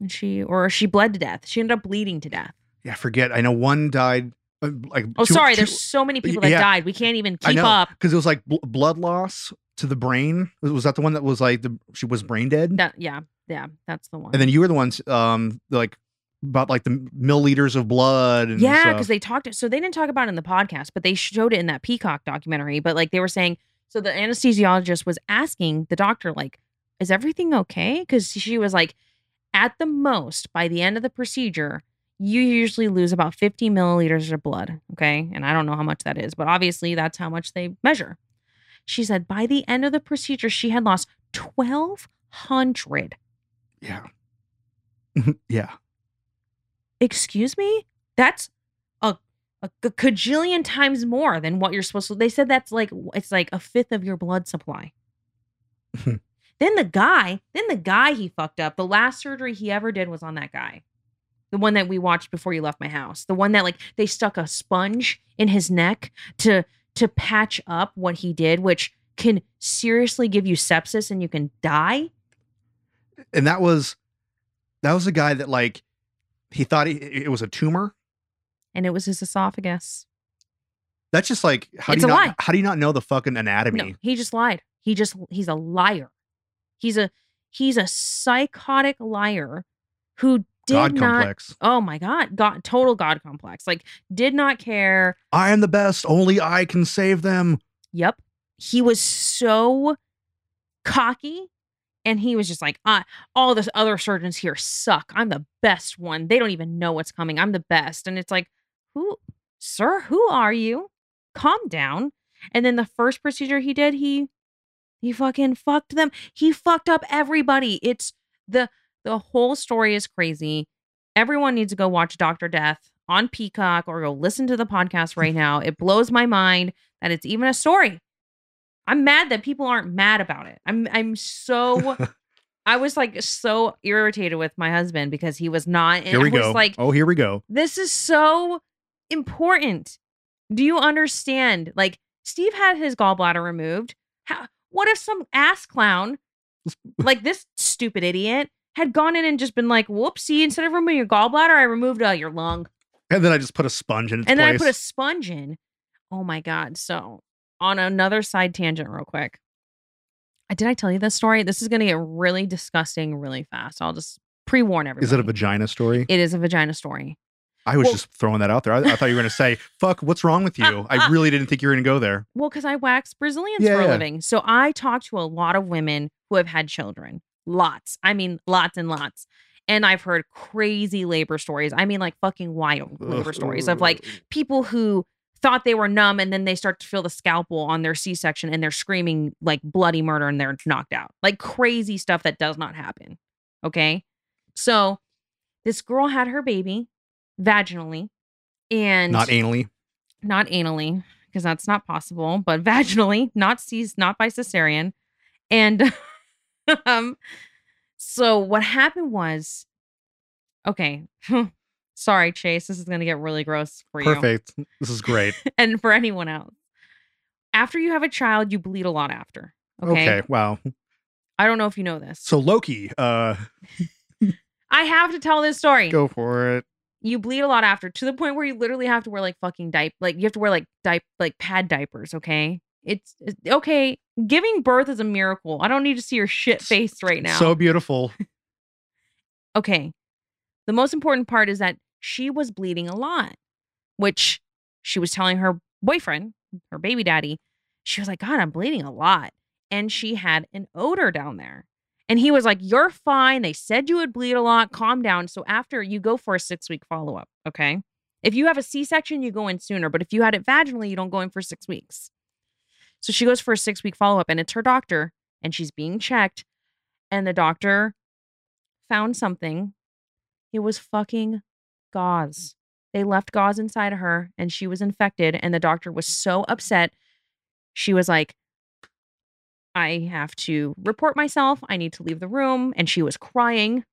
And she or she bled to death. She ended up bleeding to death. yeah, forget. I know one died. uh, Like Oh, two- sorry. two- There's so many people that yeah. died. We can't even keep know, up. because it was like bl- blood loss to the brain. Was- that the one that was like the she was brain dead? That yeah, yeah, that's the one. and then you were the ones um like about like the milliliters of blood. And yeah, because they talked. So they didn't talk about it in the podcast, but they showed it in that Peacock documentary. But like they were saying, so the anesthesiologist was asking the doctor, like, "Is everything okay?" Because she was like, at the most, by the end of the procedure, you usually lose about 50 milliliters of blood. Okay, and I don't know how much that is, but obviously that's how much they measure. She said by the end of the procedure, she had lost 1,200 yeah, yeah. excuse me that's a, cajillion times more than what you're supposed to they said that's like it's like a fifth of your blood supply. Then the guy then the guy he fucked up the last surgery he ever did was on that guy. The one that we watched before you left my house. The one that like they stuck a sponge in his neck to to patch up what he did which can seriously give you sepsis and you can die. And that was that was a guy that like he thought he, it was a tumor. And it was his esophagus That's just like how It's do you not lie. how do you not know the fucking anatomy? No, he just lied. He just he's a liar. He's a he's a psychotic liar who did God not complex. Oh my god, god total god complex. Like did not care. I am the best. Only I can save them. Yep. He was so cocky and he was just like, uh, all the other surgeons here suck. I'm the best one. They don't even know what's coming. I'm the best. And it's like, who, sir, who are you? Calm down. And then the first procedure he did, he he fucking fucked them. He fucked up everybody. It's the the whole story is crazy. Everyone needs to go watch Dr. Death on Peacock or go listen to the podcast right now. It blows my mind that it's even a story. I'm mad that people aren't mad about it. I'm I'm so I was like so irritated with my husband because he was not and Here we was go. like oh, here we go. this is so important. Do you understand? Like Steve had his gallbladder removed. How, what if some ass clown, like this stupid idiot, had gone in and just been like, "Whoopsie! Instead of removing your gallbladder, I removed uh, your lung, And then I just put a sponge in its and then I put a sponge in." Oh my god! So on another side tangent, real quick. Did I tell you this story? This is going to get really disgusting really fast. I'll just pre warn everybody. Is it a vagina story? It is a vagina story. I was well- just throwing that out there. I, I thought you were going to say, "Fuck, what's wrong with you?" Uh, I really didn't think you were going to go there. Well, because I wax Brazilians Yeah, for a living. So I talk to a lot of women who have had children. Lots. I mean, lots and lots. And I've heard crazy labor stories. I mean, like fucking wild labor stories of like people who thought they were numb and then they start to feel the scalpel on their C section and they're screaming like bloody murder and they're knocked out. Like crazy stuff that does not happen. Okay. So this girl had her baby vaginally and not anally. not anally because that's not possible, but vaginally, not seized, not by cesarean. And um, so what happened was, okay, sorry, Chase, this is gonna get really gross for you Perfect. This is great. and for anyone else. After you have a child, you bleed a lot after. Okay. okay. Wow. I don't know if you know this. So Loki, uh, I have to tell this story. go for it. You bleed a lot after to the point where you literally have to wear like fucking diaper like you have to wear like diap like pad diapers okay? It's, it's okay giving birth is a miracle. I don't need to see your shit face right now. So beautiful. okay the most important part is that she was bleeding a lot which she was telling her boyfriend her baby daddy she was like god i'm bleeding a lot and she had an odor down there and he was like you're fine. They said you would bleed a lot. Calm down. So after you go for a six week follow-up okay? If you have a c-section you go in sooner but if you had it vaginally you don't go in for six weeks. So she goes for a six week follow-up and it's her doctor and she's being checked and the doctor found something. It was fucking gauze. They left gauze inside of her and she was infected and the doctor was so upset. She was like i have to report myself i need to leave the room and she was crying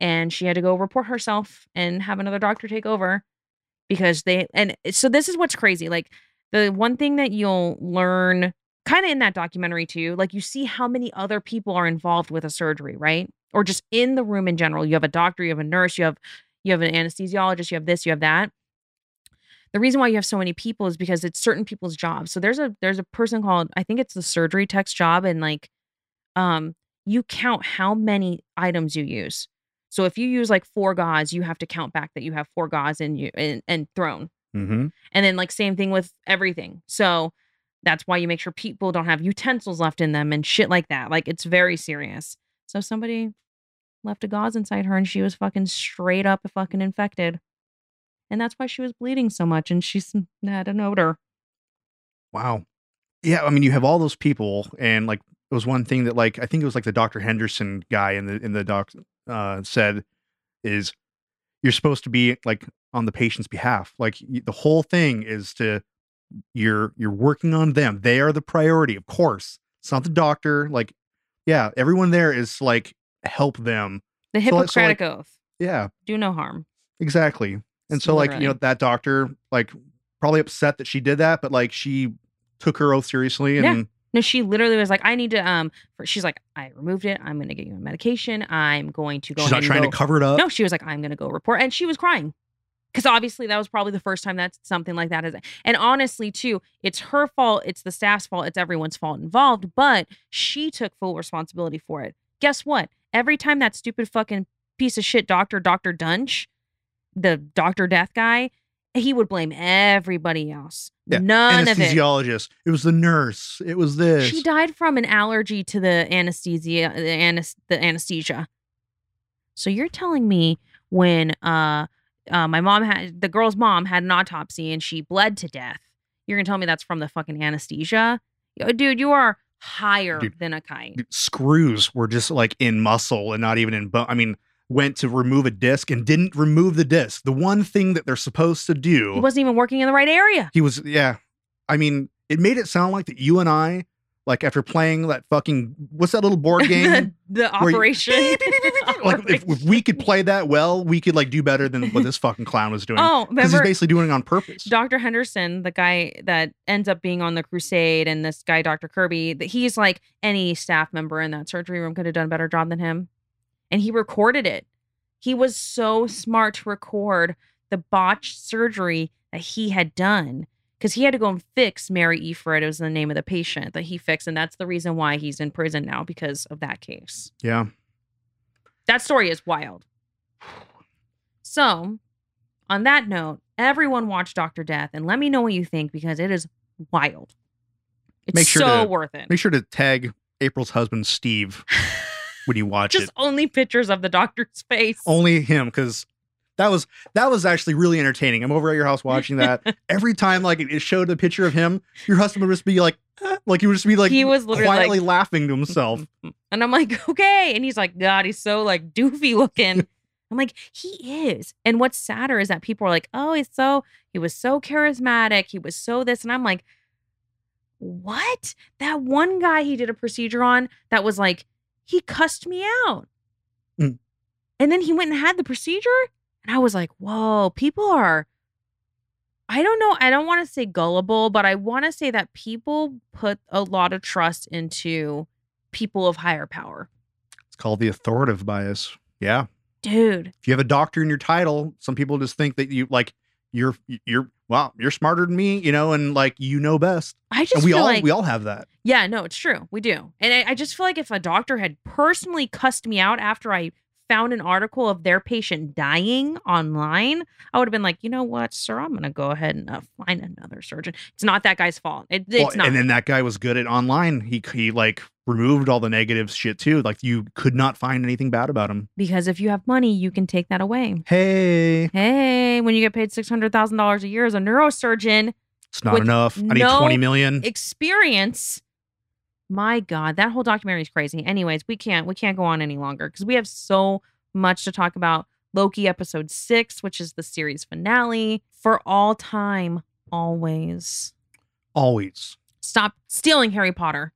and she had to go report herself and have another doctor take over because they and eh, so this is what's crazy like the one thing that you'll learn kind of in that documentary too like you see how many other people are involved with a surgery right or just in the room in general you have a doctor you have a nurse you have you have an anesthesiologist, you have this, you have that. The reason why you have so many people is because it's certain people's jobs. So there's a there's a person called I think it's the surgery tech's job and like um you count how many items you use. So if you use like four gauze, you have to count back that you have four gauze in you and, and thrown. Mm-hmm. And then like same thing with everything. So that's why you make sure people don't have utensils left in them and shit like that. Like it's very serious. So somebody left a gauze inside her and she was fucking straight up fucking infected. And that's why she was bleeding so much and she's had an odor. Wow. Yeah, I mean, you have all those people, and like it was one thing that like I think it was like the Dr. Henderson guy in the in the doc uh, said is you're supposed to be like on the patient's behalf. Like the whole thing is to you're you're working on them. They are the priority, of course. It's not the doctor. Like, yeah, everyone there is like help them. The So, so, like- Hippocratic Oath. Yeah, Do no harm. exactly. And so like you know that doctor like probably upset that she did that, but like she took her oath seriously and Yeah. No, she literally was like, I need to um for, she's like, I removed it. I'm gonna get you a medication. I'm going to go she's not trying and to cover it up. No, she was like, I'm gonna go report. And she was crying. Because obviously that was probably the first time that something like that is and honestly too, it's her fault, it's the staff's fault, it's everyone's fault involved, but she took full responsibility for it. Guess what? Every time that stupid fucking piece of shit doctor, Dr. Duntsch, the Dr. Death guy, he would blame everybody else. Yeah, None of it. Anesthesiologist. It was the nurse. It was this. She died from an allergy to the anesthesia, the, anes- the anesthesia. So you're telling me when uh, uh, my mom had the girl's mom had an autopsy and she bled to death, you're gonna tell me that's from the fucking anesthesia? Dude, you are higher Dude. than a kite. Dude, Screws were just like in muscle and not even in bone. I mean, went to remove a disc and didn't remove the disc. The one thing that they're supposed to do. He wasn't even working in the right area. He was, yeah. I mean, it made it sound like that you and I, like after playing that fucking, what's that little board game? the, the where you- operation. Like if, if we could play that well, we could like do better than what this fucking clown was doing. oh, Because he's basically doing it on purpose. Dr. Henderson, the guy that ends up being on the crusade, and this guy, Dr. Kirby, that he's like any staff member in that surgery room could have done a better job than him. And he recorded it. He was so smart to record the botched surgery that he had done because he had to go and fix Mary Efurd. It was the name of the patient that he fixed. And that's the reason why he's in prison now because of that case. yeah. That story is wild. So, on that note, everyone watch Dr. Death and let me know what you think because it is wild. It's Make sure so to- worth it. Make sure to tag April's husband, Steve, when you watch Just it. only pictures of the doctor's face. Only him, because that was that was actually really entertaining. I'm over at your house watching that. Every time like it showed a picture of him, your husband would just be like, "Eh," like he would just be like He was literally like- quietly laughing to himself. And I'm like, okay. And he's like, God, he's so like doofy looking. I'm like, he is. And what's sadder is that people are like, oh, he's so, he was so charismatic. He was so this. And I'm like, what? That one guy he did a procedure on that was like, he cussed me out. Mm. And then he went and had the procedure. And I was like, whoa, people are, I don't know. I don't want to say gullible, but I want to say that people put a lot of trust into people of higher power. It's called the authoritative bias. Yeah. dude. If you have a doctor in your title, some people just think that you like you're you're well, you're smarter than me, you know, and like you know best. I just And we feel all like we all have that. Yeah, no, it's true. We do. And I, I just feel like if a doctor had personally cussed me out after I found an article of their patient dying online, I would have been like, you know what, sir, I'm going to go ahead and uh, find another surgeon. It's not that guy's fault. It, it's Well, not. and then that guy was good at online. He he like removed all the negative shit too. Like you could not find anything bad about him. because if you have money, you can take that away. Hey, Hey, when you get paid $600,000 a year as a neurosurgeon, it's not enough. I need no 20 million. experience. My God, that whole documentary is crazy. Anyways, we can't we can't go on any longer because we have so much to talk about. Loki episode six, which is the series finale for all time, always. Always. Stop stealing Harry Potter.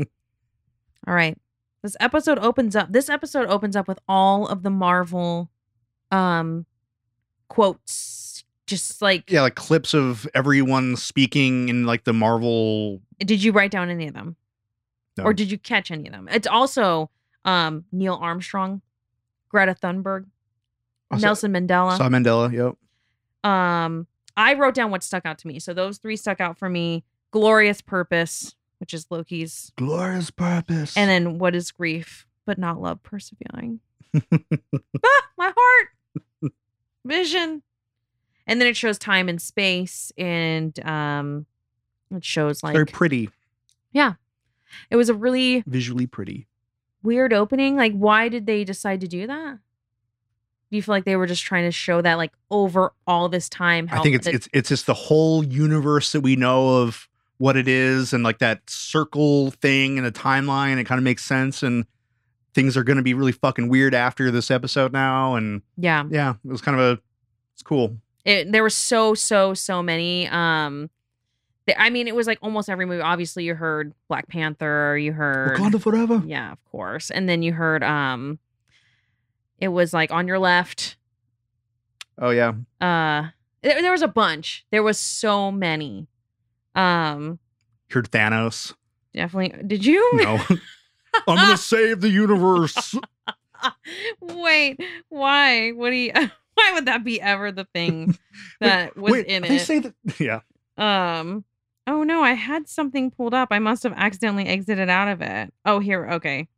All right. This episode opens up. This episode opens up with all of the Marvel um quotes. Just like Yeah, like clips of everyone speaking in like the Marvel. did you write down any of them? No. Or did you catch any of them? It's also um Neil Armstrong, Greta Thunberg, Oh, so- Nelson Mandela. Saw Mandela. Yep. Um I wrote down what stuck out to me. So those three stuck out for me. Glorious Purpose, which is Loki's. Glorious purpose. And then what is grief, but not love persevering. ah, my heart. Vision. And then it shows time and space and um it shows like very pretty, Yeah. it was a really visually pretty. weird opening. Like, why did they decide to do that? Do you feel like they were just trying to show that, like, over all this time? I think it's it's it's just the whole universe that we know of what it is, and like that circle thing and the timeline. It kind of makes sense, and things are going to be really fucking weird after this episode now. And yeah. yeah, it was kind of a it's cool. It, there were so so so many. Um, th- I mean, it was like almost every movie. Obviously, you heard Black Panther. You heard Wakanda forever. yeah, of course, and then you heard um, it was like on your left. Oh yeah, Uh, there, there was a bunch. There was so many. Um, heard Thanos. definitely. Did you? No, I'm gonna save the universe. Wait, why? What do you? Why would that be ever the thing that was Wait, in they it? say that. Yeah, um. Oh no, I had something pulled up. I must have accidentally exited out of it. Oh, here. Okay.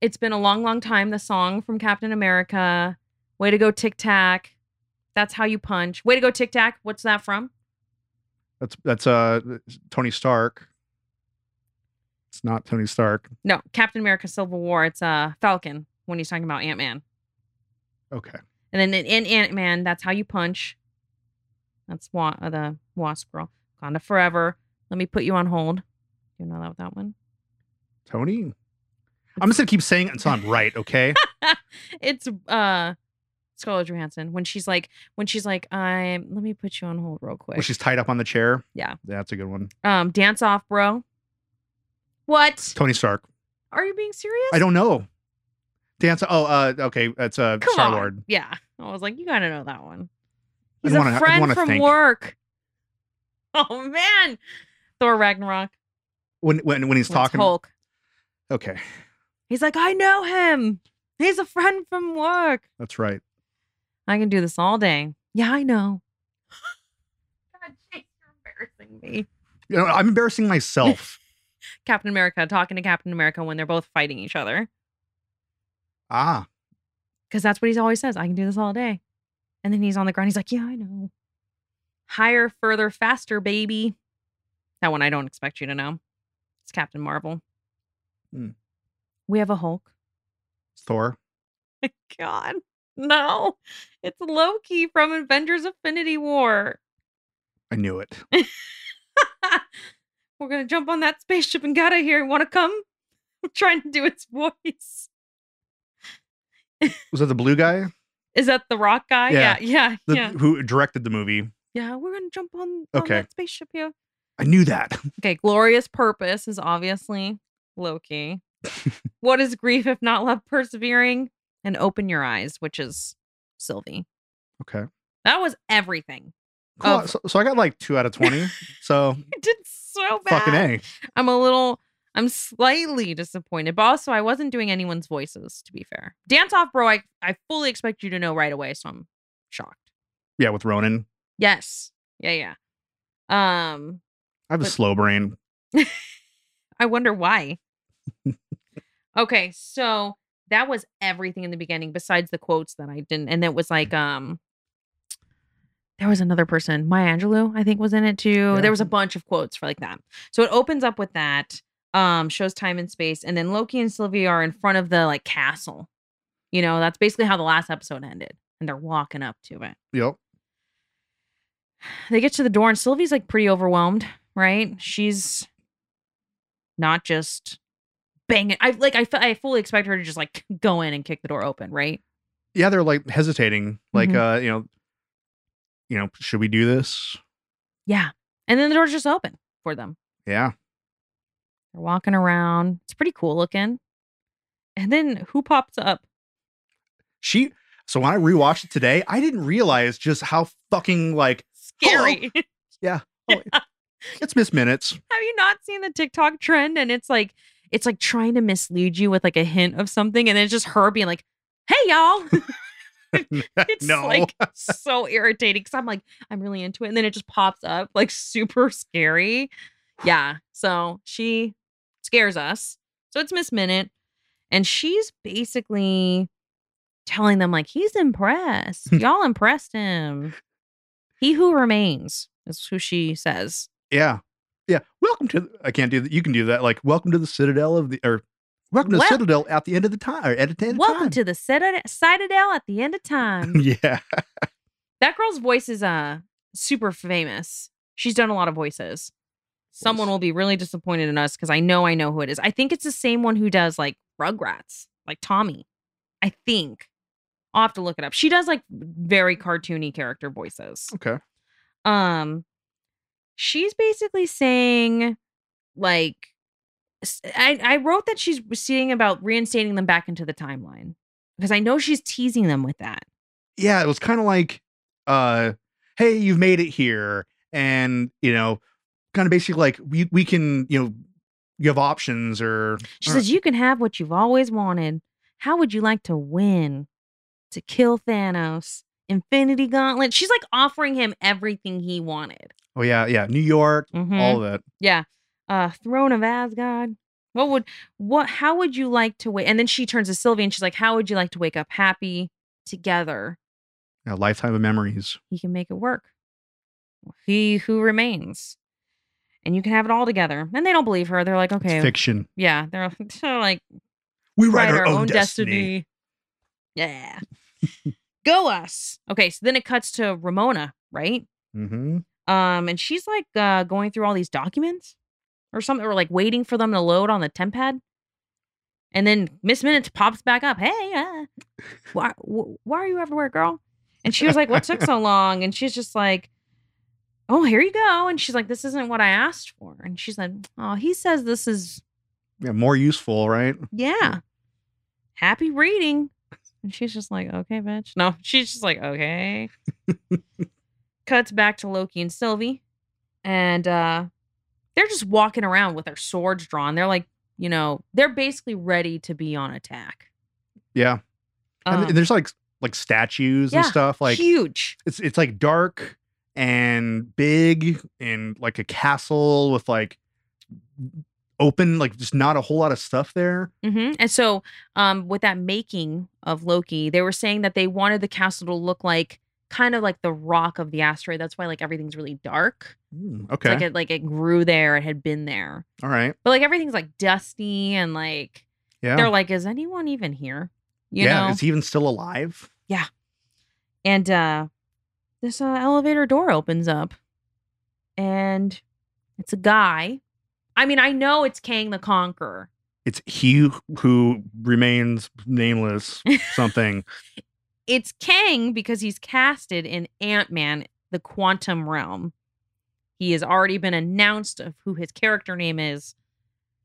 It's been a long, long time. The song from Captain America. Way to go, Tic Tac. That's how you punch. Way to go, Tic Tac. What's that from? That's that's uh Tony Stark. It's not Tony Stark. No, Captain America: Civil War. It's uh Falcon when he's talking about Ant Man. Okay, And then in, in Ant Man, that's how you punch. That's wa- uh, the Wasp Girl. Wakanda Forever. Let me put you on hold. You know that that one? Tony. I'm just gonna keep saying it until I'm right. Okay. it's uh Scarlett Johansson when she's like when she's like I'm. Let me put you on hold real quick. Where she's tied up on the chair. Yeah. That's a good one. um, dance off, bro. What? Tony Stark. Are you being serious? I don't know. Dance. Oh, uh, okay. That's uh, Come Star on. Lord. Yeah, I was like, you gotta know that one. I He's a wanna- I friend from think. work. Oh man, Thor Ragnarok. When when when he's When talking. Hulk. Okay, He's like, I know him. He's a friend from work. that's right. I can do this all day. Yeah, I know. God, Chase, you're embarrassing me. You know, I'm embarrassing myself. Captain America talking to Captain America when they're both fighting each other. ah, Because that's what he always says. I can do this all day. And then he's on the ground. He's like, Yeah, I know. Higher, further, faster, baby. That one I don't expect you to know. It's Captain Marvel. Hmm. We have a Hulk. Thor. God, no. It's Loki from Avengers Infinity War. I knew it. We're gonna jump on that spaceship and get out of here. Want to come? I'm trying to do its voice. Was that the blue guy? Is that the rock guy? Yeah. Yeah, yeah, The, yeah. Who directed the movie? Yeah, we're gonna jump on, on Okay. that spaceship here. I knew that. Okay, glorious purpose is obviously Loki. what is grief if not love persevering? And open your eyes, which is Sylvie. Okay. That was everything. Cool. Of- So, so I got like two out of twenty. so I did so bad. fucking a. I'm a little I'm slightly disappointed, but also I wasn't doing anyone's voices, to be fair. Dance Off Bro, I, I fully expect you to know right away, so I'm shocked. Yeah, with Ronan. Yes. Yeah, yeah. Um, I have a slow brain. I wonder why. okay, so that was everything in the beginning besides the quotes that I didn't and it was like um there was another person, Maya Angelou, I think was in it too. Yeah. There was a bunch of quotes for like that. So it opens up with that, um, shows time and space, and then Loki and Sylvie are in front of the like castle. You know, that's basically how the last episode ended. And they're walking up to it. Yep. They get to the door and Sylvie's like pretty overwhelmed, right? She's not just banging. I like I, I fully expect her to just like go in and kick the door open, right? Yeah, they're like hesitating. Like, Mhm. uh, you know, you know, should we do this? Yeah. And then the door's just open for them. Yeah. They're walking around. It's pretty cool looking. And then who pops up? She. So when I rewatched it today, I didn't realize just how fucking like Scary. Yeah. It's Miss Minutes. Have you not seen the TikTok trend? And it's like it's like trying to mislead you with like a hint of something, and then it's just her being like, "Hey, y'all." It's no. like so irritating because I'm like, I'm really into it. And then it just pops up like super scary. Yeah. So she scares us. So it's Miss Minute. And she's basically telling them, like, he's impressed. Y'all impressed him. He who remains is who she says. yeah. Yeah. Welcome to. I can't do that. You can do that. Like, welcome to the Citadel of the or. Welcome to Wel- the Citadel at the end of the time. Or at the end of Welcome time. to the Citadel Citadel at the end of time. yeah. that girl's voice is uh super famous. She's done a lot of voices. Someone Voice. will be really disappointed in us because I know I know who it is. I think it's the same one who does like Rugrats, like Tommy. I think. I'll have to look it up. She does like very cartoony character voices. Okay. Um she's basically saying like I, I wrote that she's seeing about reinstating them back into the timeline because I know she's teasing them with that. yeah, it was kind of like, uh, hey, you've made it here, and you know, kind of basically like we we can, you know, you have options or She says, You can have what you've always wanted. How would you like to win? To kill Thanos? Infinity Gauntlet? She's like offering him everything he wanted. Oh yeah, yeah, New York, Mhm. all of that. Yeah. Uh Throne of Asgard. What would what how would you like to wait? And then she turns to Sylvie and she's like, How would you like to wake up happy together? A lifetime of memories. He can make it work. He who remains. And you can have it all together. And they don't believe her. They're like, okay. It's fiction. Yeah. They're, they're like, We write our, own, destiny. Yeah. Go us. Okay, so then it cuts to Ravonna, right? Mm-hmm. Um, and she's like uh going through all these documents or something, or like waiting for them to load on the temp pad. And then Miss Minutes pops back up. Hey, uh, why wh- why are you everywhere, girl? And she was like, What took so long? And she's just like, Oh, here you go. And she's like, This isn't what I asked for. And she's like, Oh, he says this is Yeah, more useful, right? yeah. Happy reading. And she's just like, okay, bitch. No, she's just like, okay. Cuts back to Loki and Sylvie. And uh they're just walking around with their swords drawn. They're like, you know, they're basically ready to be on attack. Yeah, and, Um, and there's like like statues and stuff. Like huge. it's it's like dark and big and like a castle with like open like just not a whole lot of stuff there. hmm And so, um, with that making of Loki, they were saying that they wanted the castle to look like kind of like the rock of the asteroid. That's why like everything's really dark. Mm, It's okay, like it like it grew there. It had been there. all right, But like everything's like dusty and like yeah, they're like, is anyone even here? You yeah. know? Is he even still alive? Yeah. And uh this uh, elevator door opens up and it's a guy. I mean, I know it's Kang the Conqueror. It's he who remains nameless. Something. It's Kang because he's casted in Ant-Man, the Quantum Realm. He has already been announced of who his character name is.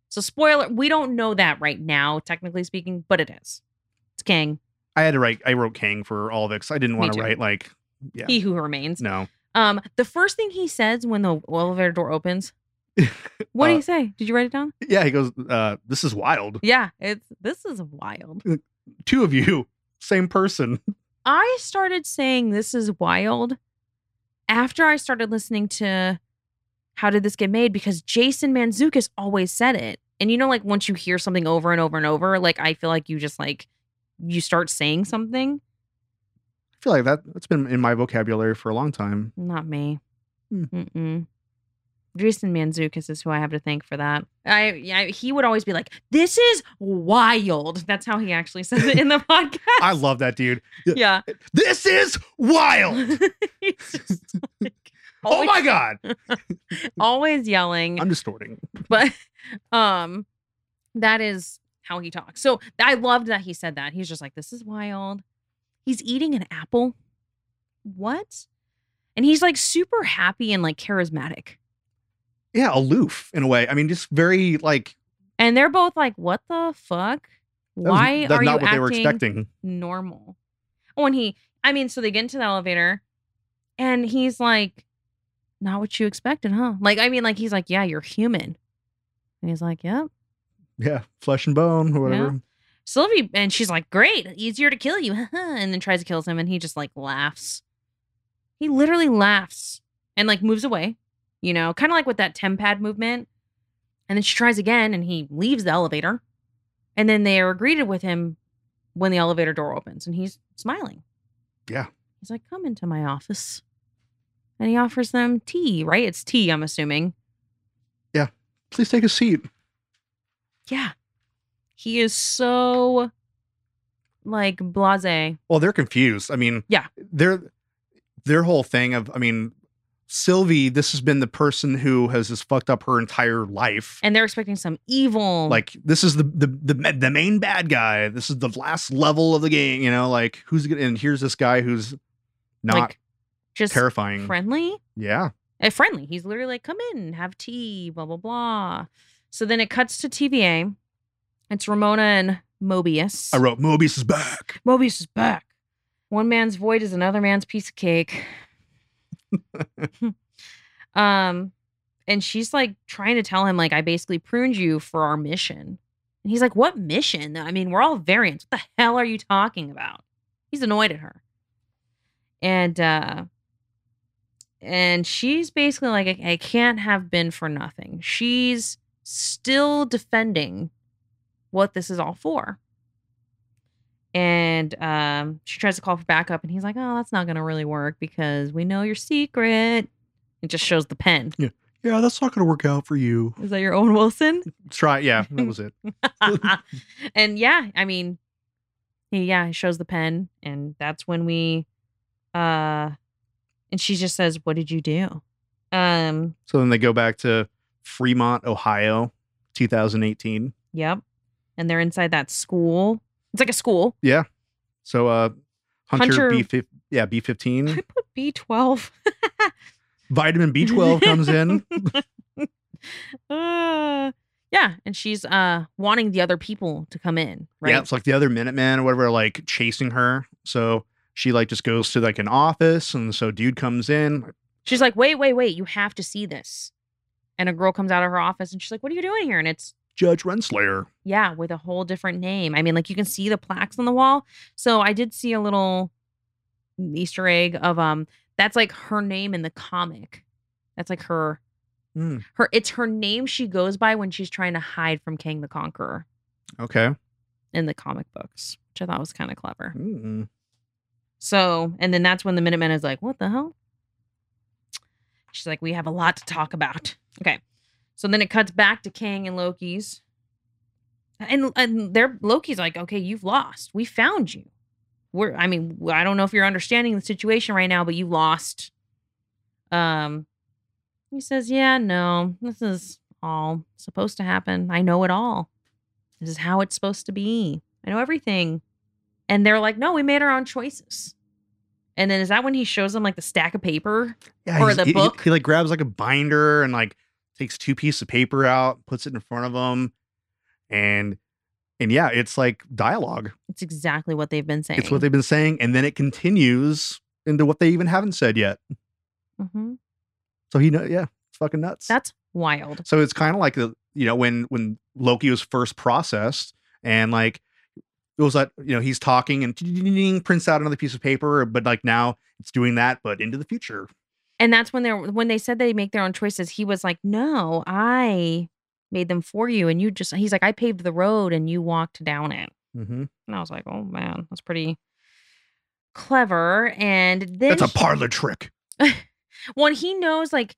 So spoiler, we don't know that right now, technically speaking, but it is. It's Kang, I had to write. I wrote Kang for all of it 'cause I didn't want to write like. Yeah. he who remains. no. Um, the first thing he says when the elevator door opens, What do Uh, you say? Did you write it down? Yeah, he goes, uh, "This is wild. Yeah, it's this is wild. Two of you, same person." I started saying this is wild after I started listening to How Did This Get Made because Jason Mantzoukas always said it. And you know, like once you hear something over and over and over, like I feel like you just like you start saying something. I feel like that that's been in my vocabulary for a long time. Not me. Hmm. Mm-mm. Jason Mantzoukas is who I have to thank for that. I yeah, he would always be like, "This is wild." That's how he actually says it in the podcast. I love that dude. yeah. This is wild. Like, oh my god. always yelling. I'm distorting. but um that is how he talks. So I loved that he said that. He's just like, this is wild. He's eating an apple. What? And he's like super happy and like charismatic. Yeah, aloof in a way. I mean, just very like And they're both like, what the fuck? that was- Why that's are not you what acting they were expecting. normal? When he, I mean, so they get into the elevator and he's like, not what you expected, huh? Like, I mean, like, he's like, yeah, you're human. And he's like, yep. Yeah, flesh and bone or whatever. Sylvie, and she's like, great, easier to kill you. and then tries to kill him and he just like laughs. He literally laughs and like moves away, you know, kind of like with that tempad movement. And then she tries again and he leaves the elevator. And then they are greeted with him when the elevator door opens and he's smiling. Yeah. He's like, come into my office. And he offers them tea, right? It's tea, I'm assuming. Yeah. Please take a seat. Yeah. He is so like blase. Well, they're confused. I mean, Yeah. their their whole thing of, I mean, Sylvie, this has been the person who has just fucked up her entire life. And they're expecting some evil. Like this is the the the the main bad guy. This is the last level of the game. You know, like who's gonna and here's this guy who's not like just terrifying. friendly. yeah, Uh, friendly. He's literally like, come in, have tea, blah, blah, blah. So then it cuts to TVA. It's Ravonna and Mobius. I wrote Mobius is back. Mobius is back. One man's void is another man's piece of cake. um, and she's like trying to tell him, like, I basically pruned you for our mission. And he's like, What mission? I mean, we're all variants. What the hell are you talking about? He's annoyed at her. And uh and she's basically like, I, I can't have been for nothing. She's still defending what this is all for. And um, she tries to call for backup, and he's like, "Oh, that's not gonna really work because we know your secret." It just shows the pen. Yeah, yeah, that's not gonna work out for you. Is that your Owen Wilson? Try. Yeah, that was it. and yeah, I mean, he- yeah, he shows the pen, and that's when we, uh, and she just says, "What did you do?" Um, So then they go back to Fremont, Ohio, 2018. yep, and they're inside that school. It's like a school. Yeah. So uh Hunter, Hunter- B yeah, I B15. I put B twelve. Vitamin B12 comes in. uh, yeah, and she's uh wanting the other people to come in, right? Yeah, it's like the other Minuteman or whatever are like chasing her. So she like just goes to like an office and so dude comes in. She's like, "Wait, wait, wait! You have to see this." And a girl comes out of her office, and she's like, "What are you doing here?" And it's Judge Renslayer. yeah, with a whole different name. I mean, like you can see the plaques on the wall. So I did see a little Easter egg of um that's like her name in the comic. That's like her Mm, her it's her name she goes by when she's trying to hide from Kang the Conqueror okay. in the comic books, which I thought was kind of clever. Mm. So, and then that's when the Minutemen is like, "What the hell?" She's like, "We have a lot to talk about." Okay, so then it cuts back to Kang and Loki's, and and they're Loki's like, "Okay, you've lost. We found you. We're. I mean, I don't know if you're understanding the situation right now, but you lost." Um, he says, "Yeah, no, this is all supposed to happen. I know it all. This is how it's supposed to be. I know everything." And they're like, no, we made our own choices. And then is that when he shows them like the stack of paper? Yeah, Or the he- he- book. He, like grabs like a binder and like takes two pieces of paper out, puts it in front of them, and and yeah, it's like dialogue. It's exactly what they've been saying. It's what they've been saying, and then it continues into what they even haven't said yet. hmm So he know, yeah, it's fucking nuts. That's Wild. So it's kind of like the you know when when Loki was first processed and like it was like you know he's talking and prints out another piece of paper, but like now it's doing that, but into the future. And that's when they're when they said they make their own choices. He was like, "No, I made them for you, and you just." He's like, "I paved the road, and you walked down it." Mm-hmm. And I was like, "Oh man, that's pretty clever." And then That's a parlor trick. when he knows like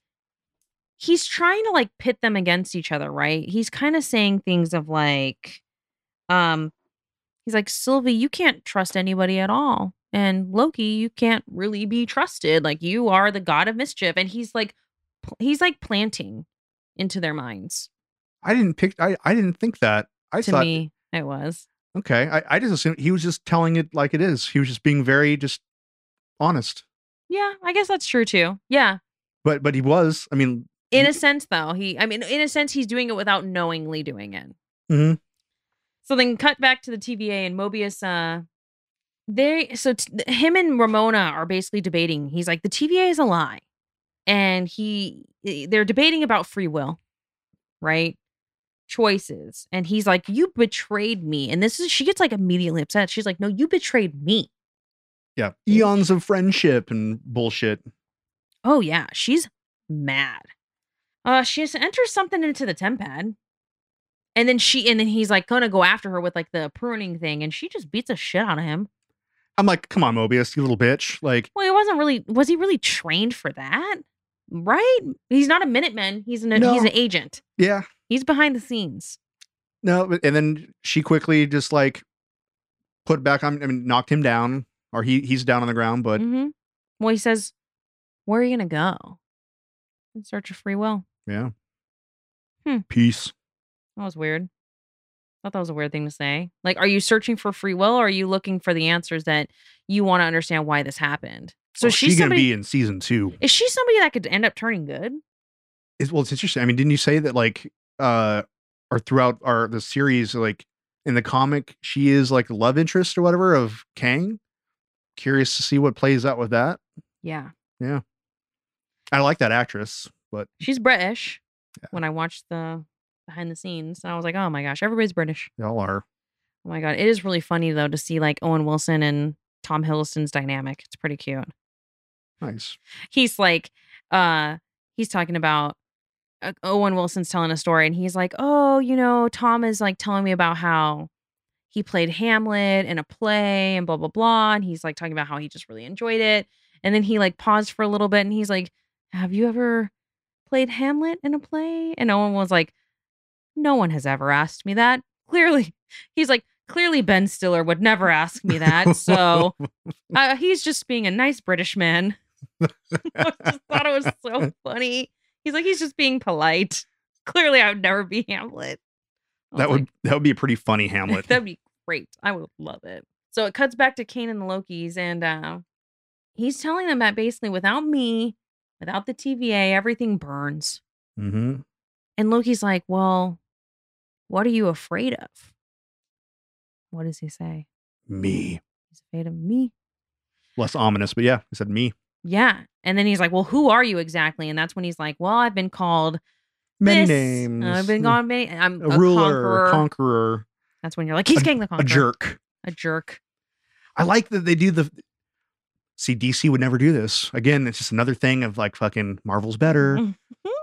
he's trying to like pit them against each other, right? He's kind of saying things of like, um, he's like, Sylvie, you can't trust anybody at all. And Loki, you can't really be trusted. Like you are the god of mischief. And he's like he's like planting into their minds. I didn't pick. I I didn't think that. I to thought me, it was. okay. I I just assumed he was just telling it like it is. He was just being very just honest. Yeah, I guess that's true too. Yeah. But but he was. I mean, In Ye- a sense, though, he, I mean, in a sense, he's doing it without knowingly doing it. Mhm. So then cut back to the TVA and Mobius, uh, they, so t- him and Ravonna are basically debating. He's like, the TVA is a lie. And he, eh, they're debating about free will, right? Choices. And he's like, you betrayed me. And this is, she gets like immediately upset. She's like, no, you betrayed me. yeah, eons of friendship and bullshit. Oh yeah, she's mad. Uh, she just enters something into the tempad, and then she and then he's like gonna go after her with like the pruning thing, and she just beats the shit out of him. I'm like, come on, Mobius, you little bitch. Like, Well, he wasn't really was he really trained for that? Right? He's not a Minuteman. He's an he's an agent. yeah, He's behind the scenes. no. And then she quickly just like put back on. I mean, knocked him down, or he he's down on the ground. But hmm Well, he says, "Where are you gonna go? In search of free will." yeah, Hmm. peace. That was weird. Thought that was a weird thing to say. Like, are you searching for free will, or are you looking for the answers that you want to understand why this happened? So Well, she's she's gonna be in season two. is she somebody that could end up turning good? It's, well, it's interesting. I mean, didn't you say that like uh or throughout our the series, like in the comic, she is like the love interest or whatever of Kang? Curious to see what plays out with that. Yeah. Yeah, I like that actress, but she's British. Yeah. When I watched the behind the scenes, And I was like, oh my gosh, everybody's British. y'all are. Oh my god, it is really funny though to see like Owen Wilson and Tom Hiddleston's dynamic. It's pretty cute. Nice. he's like uh he's talking about uh, Owen Wilson's telling a story and he's like, "Oh, you know, Tom is like telling me about how he played Hamlet in a play and blah blah blah." And he's like talking about how he just really enjoyed it. And then he like paused for a little bit and he's like, "Have you ever played Hamlet in a play?" And Owen was like, "No one has ever asked me that." Clearly, he's like, "Clearly Ben Stiller would never ask me that." So, uh, he's just being a nice British man. I just thought it was so funny. He's like, he's just being polite. Clearly, I would never be Hamlet. I that would like, that would be a pretty funny Hamlet. that'd be great. I would love it. So it cuts back to Kang and the Lokis, and uh, he's telling them that basically, without me, without the TVA, everything burns. hmm And Loki's like, well, what are you afraid of? What does he say? Me. He's afraid of me. Less ominous, but yeah, he said me. Yeah. And then he's like, well, who are you exactly? And that's when he's like, well, I've been called Many this. names. I've been called many. I'm a, a, ruler, conqueror. a conqueror, That's when you're like, he's Kang the Conqueror. a jerk. A jerk. I like that they do the. See, DC would never do this. Again, it's just another thing of like fucking Marvel's better. Mm-hmm.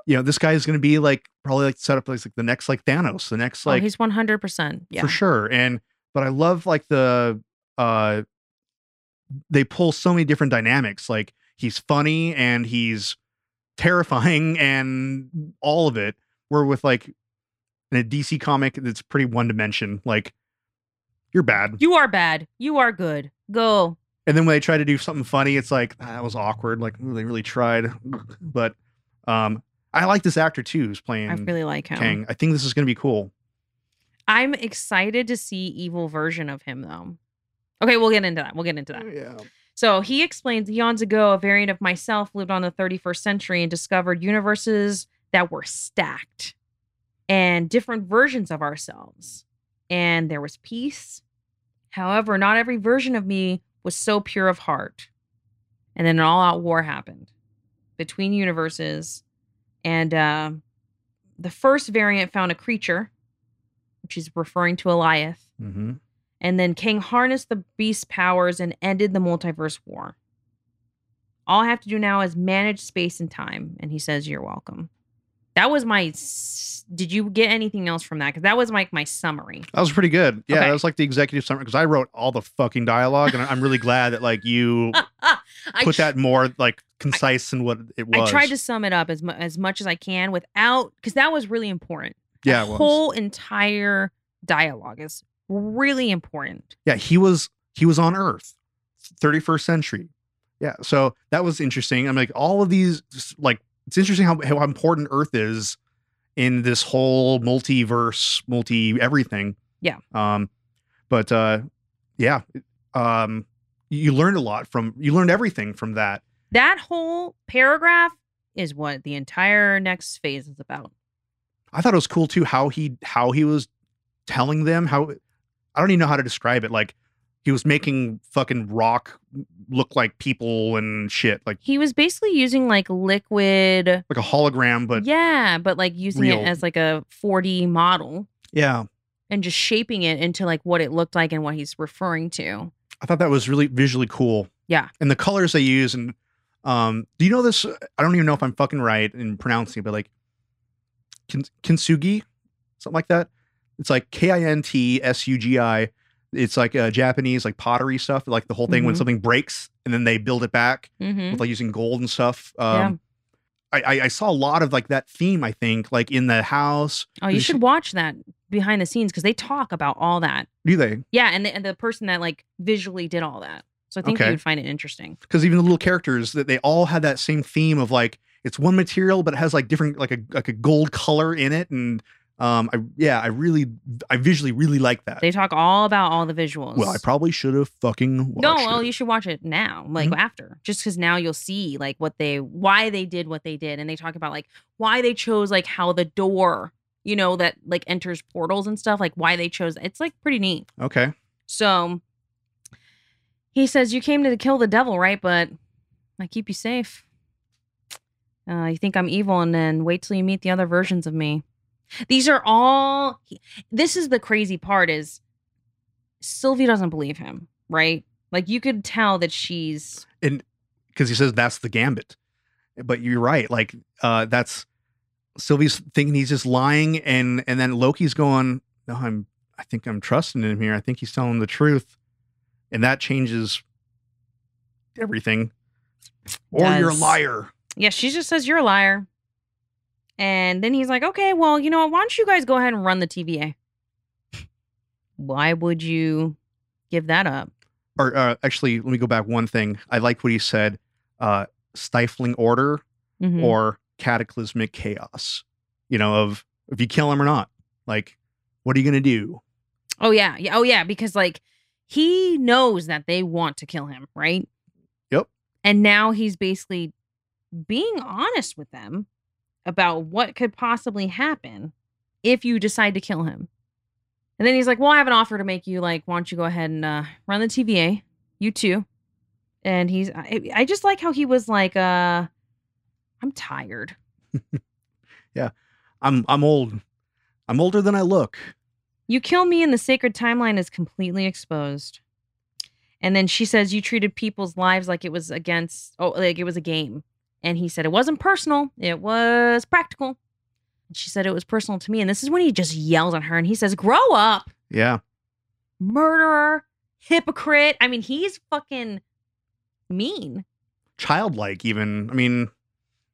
You know, this guy is going to be like probably like set up as like the next like Thanos, the next oh, like he's 100%. Yeah. for sure. And but I love like the uh they pull so many different dynamics. Like he's funny and he's terrifying and all of it. Where with like in a DC comic that's pretty one dimension. Like you're bad. You are bad. You are good. Go. And then when they try to do something funny, it's like "Ah, that was awkward. Like ooh, they really tried. But um I like this actor too who's playing I really like him. Kang. I think this is gonna be cool. I'm excited to see evil version of him though. Okay, we'll get into that. We'll get into that. Oh, yeah. So he explains eons ago, a variant of myself lived on the 31st century and discovered universes that were stacked and different versions of ourselves. And there was peace. However, not every version of me was so pure of heart. And then an all out war happened between universes. And uh, the first variant found a creature, which is referring to Alioth, hmm and then Kang harnessed the beast's powers and ended the multiverse war. All I have to do now is manage space and time. And he says, You're welcome. That was my. s- Did you get anything else from that? Because that was like my summary. That was pretty good. Yeah, Okay. that was like the executive summary because I wrote all the fucking dialogue, and I'm really glad that like you I put that more like concise in what it was. I tried to sum it up as mu- as much as I can without because that was really important. Yeah, the whole entire dialogue is really important. yeah, he was he was on Earth, 31st century. Yeah, so that was interesting. I'm like all of these, like it's interesting how how important Earth is in this whole multiverse, multi everything. Yeah. Um, but uh, yeah, um, you learned a lot from you learned everything from that. That whole paragraph is what the entire next phase is about. I thought it was cool too how he how he was telling them how I don't even know how to describe it. Like he was making fucking rock look like people and shit, like He was basically using like liquid, like a hologram, but yeah, but like using real. it as like a 4D model yeah. and just shaping it into like what it looked like and what he's referring to. I thought that was really visually cool. Yeah. And the colors they use and um do you know this I don't even know if I'm fucking right in pronouncing it, but like kin- kintsugi, something like that. It's like K I N T S U G I. It's like uh, Japanese like pottery stuff, like the whole thing when Mhm. something breaks and then they build it back Mm-hmm. with like using gold and stuff. Um I, I, I saw a lot of like that theme, I think, like in the house. Oh, you she- should watch that behind the scenes because they talk about all that. Do they? Yeah, and the, and the person that like visually did all that. So I think Okay. you would find it interesting. because even the little characters that they all had that same theme of like it's one material but it has like different like a like a gold color in it and um I yeah I really I visually really like that. They talk all about all the visuals. well, I probably should have fucking watched no, well, it. you should watch it now, like Mhm. after, just because now you'll see like what they, why they did what they did, and they talk about like why they chose like how the door, you know, that like enters portals and stuff, like why they chose. It's like pretty neat. okay. So he says, "You came to kill the devil, right? But I keep you safe. Uh, you think I'm evil, and then wait till you meet the other versions of me. These are all. This is the crazy part: is Sylvie doesn't believe him, right? Like you could tell that she's and Because he says that's the gambit, but you're right. Like uh that's Sylvie's thinking he's just lying, and and then Loki's going, no, I'm I think I'm trusting him here. I think he's telling the truth, and that changes everything. Or you're a liar. yeah. She just says you're a liar, and then he's like, okay, well, you know what? Why don't you guys go ahead and run the TVA? Why would you give that up? or uh, actually let me go back one thing i like what he said uh stifling order Mhm. or cataclysmic chaos you know of if you kill him or not like what are you gonna do Oh yeah, yeah. Oh yeah, because like he knows that they want to kill him, right? Yep. And now he's basically being honest with them about what could possibly happen if you decide to kill him. And then he's like, "Well, I have an offer to make you. Like, why don't you go ahead and uh, run the TVA? You too." And he's, I, I just like how he was like, uh, "I'm tired." Yeah. I'm i'm old i'm older than i look You kill me and the sacred timeline is completely exposed. And then she says you treated people's lives like it was against oh like it was a game. And he said it wasn't personal, it was practical. And she said it was personal to me. And this is when he just yells at her and he says, Grow up, yeah murderer, hypocrite. I mean, he's fucking mean. childlike even i mean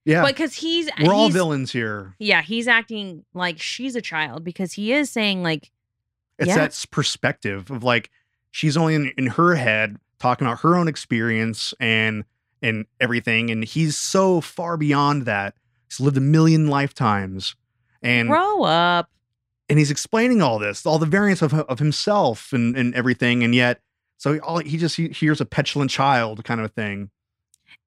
yeah But Because he's we're all villains here Yeah, he's acting like she's a child because he is saying like it's Yeah. that perspective of like she's only in, in her head talking about her own experience and and everything and he's so far beyond that he's lived a million lifetimes and grow up. and he's explaining all this all the variants of, of himself and and everything and yet so all he just he hears a petulant child kind of thing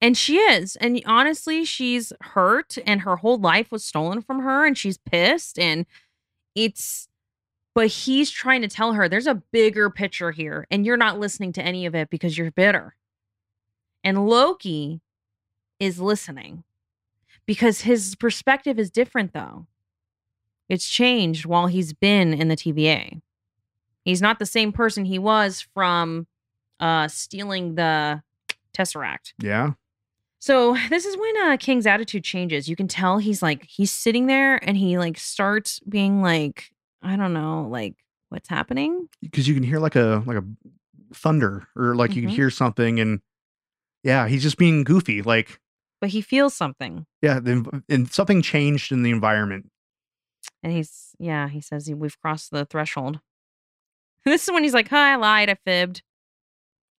And she is. And honestly, she's hurt and her whole life was stolen from her and she's pissed. And it's, but he's trying to tell her there's a bigger picture here and you're not listening to any of it because you're bitter. And Loki is listening because his perspective is different though. It's changed while he's been in the TVA. He's not the same person he was from uh stealing the Tesseract. Yeah. So this is when uh, Kang's attitude changes. You can tell he's like he's sitting there and he like starts being like I don't know, like what's happening? Because you can hear like a like a thunder or like you can Mhm. hear something and yeah, he's just being goofy. Like But he feels something. yeah, the, and something changed in the environment. And he's yeah, he says we've crossed the threshold. this is when he's like, "Hi, I lied, I fibbed.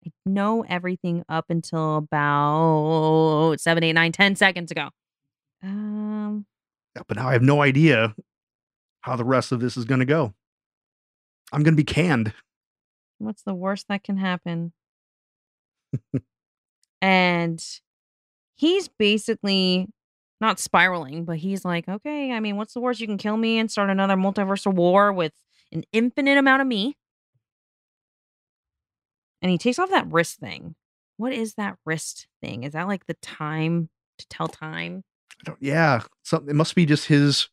I know everything up until about seven, eight, nine, ten seconds ago." Um, Yeah, But now I have no idea how the rest of this is going to go. I'm going to be canned. what's the worst that can happen? and he's basically not spiraling, but he's like, okay, I mean, what's the worst? You can kill me and start another multiversal war with an infinite amount of me. And he takes off that wrist thing. What is that wrist thing? Is that like the time to tell time? Yeah. It must be just his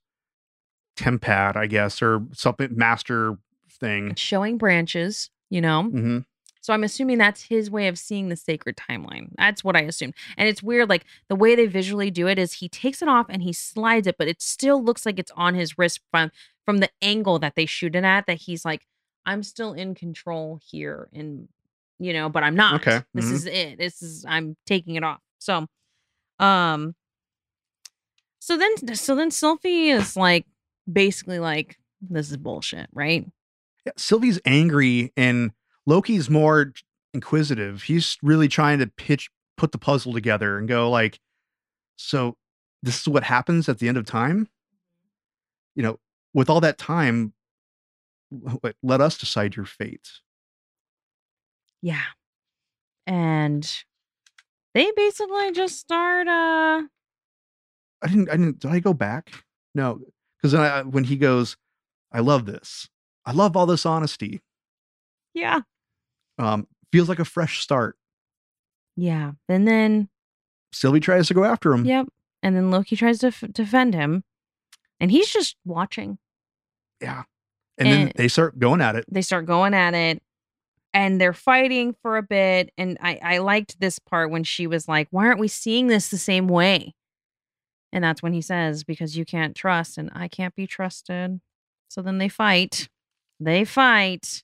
tempad, I guess, or something master thing. It's showing branches, you know? hmm So I'm assuming that's his way of seeing the sacred timeline. That's what I assumed. And it's weird, like the way they visually do it is he takes it off and he slides it, but it still looks like it's on his wrist from from the angle that they shoot it at. That he's like, I'm still in control here, and you know, but I'm not. Okay, This mhm. is it. This is I'm taking it off. So, um, so then so then Sylvie is like basically like this is bullshit, right? Yeah, Sylvie's angry and Loki's more inquisitive. He's really trying to pitch, put the puzzle together and go like, so this is what happens at the end of time. You know, with all that time, let us decide your fate. Yeah. And they basically just start uh I didn't. I didn't. Did I go back? No, because I, when he goes, I love this. I love all this honesty. yeah. Um, feels like a fresh start. Yeah. And then Sylvie tries to go after him. yep. And then Loki tries to f- defend him. And he's just watching. Yeah. And then they start going at it. They start going at it and they're fighting for a bit. And I, I liked this part when she was like, Why aren't we seeing this the same way? And that's when he says, Because you can't trust and I can't be trusted. So then they fight. They fight.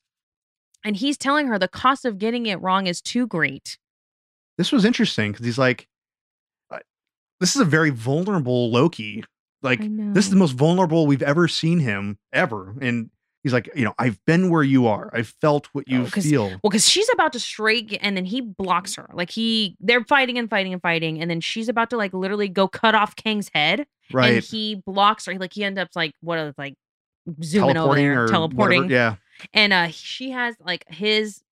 And he's telling her the cost of getting it wrong is too great. This was interesting because he's like, this is a very vulnerable Loki. Like, this is the most vulnerable we've ever seen him ever. And he's like, you know, I've been where you are. I've felt what you Oh, feel. Well, because she's about to strike and then he blocks her. Like he they're fighting and fighting and fighting. And then she's about to like literally go cut off Kang's head. Right. And he blocks her. Like he ends up like what is like zooming over Teleporting there, or teleporting. Whatever. Yeah. And uh she has like his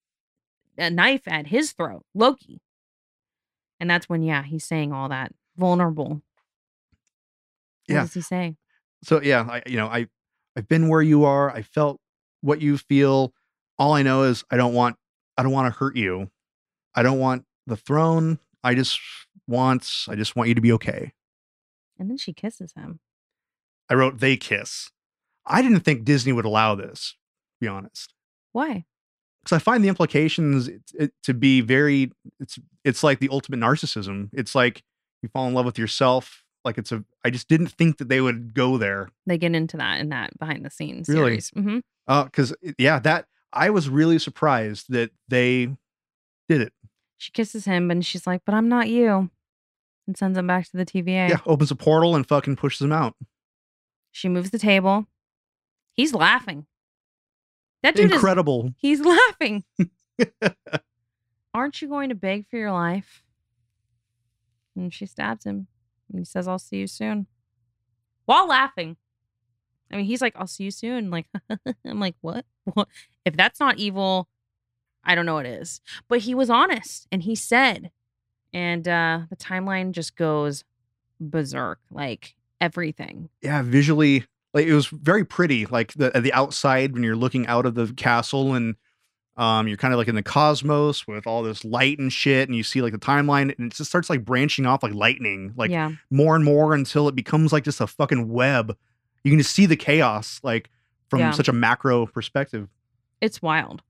a knife at his throat, Loki. And that's when, yeah, he's saying all that. Vulnerable. What Yeah. does he say? so yeah i you know i i've been where you are i felt what you feel all i know is i don't want i don't want to hurt you. I don't want the throne i just want i just want you to be okay. And then she kisses him. i wrote they kiss. I didn't think disney would allow this to be honest. Why? because i find the implications it, it, to be very it's it's like the ultimate narcissism. It's like you fall in love with yourself like it's a i just didn't think that they would go there They get into that in that behind the scenes Really? series. hmm Uh, because yeah, that I was really surprised that they did it. She kisses him and she's like, But I'm not you. And sends him back to the TVA. Yeah, opens a portal and fucking pushes him out. She moves the table. He's laughing. That dude is Incredible. he's laughing. Aren't you going to beg for your life? And she stabs him. And he says, I'll see you soon. While laughing. I mean, he's like, I'll see you soon. Like, I'm like, what? What? If that's not evil, I don't know what is. But he was honest and he said, and uh the timeline just goes berserk. Like everything. yeah, visually, like it was very pretty. Like the the outside when you're looking out of the castle and um you're kind of like in the cosmos with all this light and shit, and you see like the timeline, and it just starts like branching off like lightning, like yeah. more and more until it becomes like just a fucking web. you can just see the chaos like from Yeah. such a macro perspective. It's wild.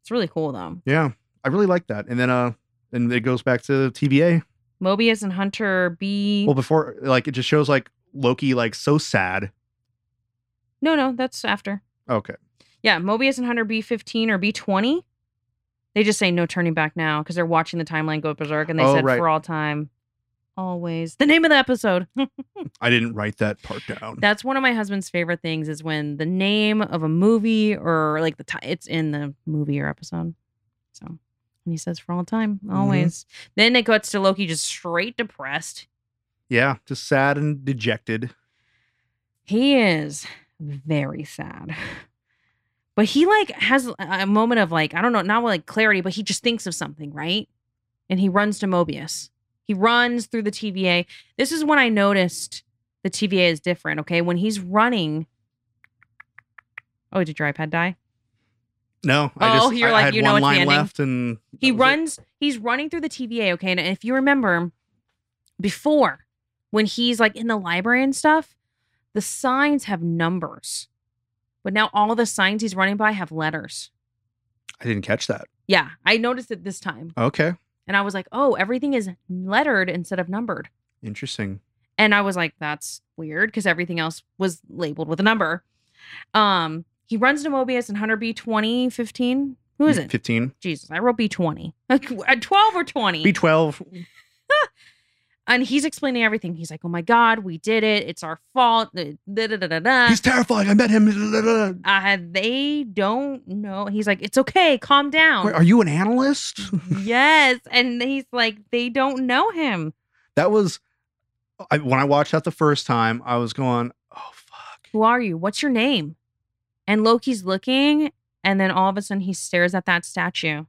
It's really cool though. Yeah, I really like that. And then uh, and it goes back to TVA. Mobius and Hunter B. Well, before like it just shows like Loki like so sad. no, no, that's after. Okay, Yeah, Mobius and Hunter B15 or B20. They just say no turning back now because they're watching the timeline go berserk and they Oh, said right. for all time. Always. The name of the episode. I didn't write that part down. That's one of my husband's favorite things is when the name of a movie or like the ti it's in the movie or episode. So and he says for all time, Mm-hmm. always. Then it cuts to Loki just straight depressed. yeah, just sad and dejected. He is very sad. But he like has a- moment of like, I don't know, not like clarity, but he just thinks of something, right? And he runs to Mobius. He runs through the TVA. This is when I noticed the TVA is different, okay? When he's running. Oh, did your iPad die? No, I Oh, just you're I, like, I you know one line left, and He was it. runs, he's running through the TVA, okay? And if you remember before, when he's like in the library and stuff, the signs have numbers. But now all the signs he's running by have letters. I didn't catch that. Yeah, I noticed it this time. Okay, And I was like, oh, everything is lettered instead of numbered. interesting. And I was like, that's weird because everything else was labeled with a number. Um, he runs to Mobius and Hunter B 20, 15. Who is it? Fifteen. Jesus, I wrote B 20. At 12 or 20. B twelve. And he's explaining everything. He's like, "Oh my god, we did it. It's our fault." Da, da, da. He's terrifying. I met him. Uh, they don't know. He's like, "It's okay. Calm down." Wait, are you an analyst? yes, and he's like, "They don't know him. that was I, when I watched that the first time. I was going, "Oh fuck." Who are you? What's your name?" And Loki's looking, and then all of a sudden he stares at that statue.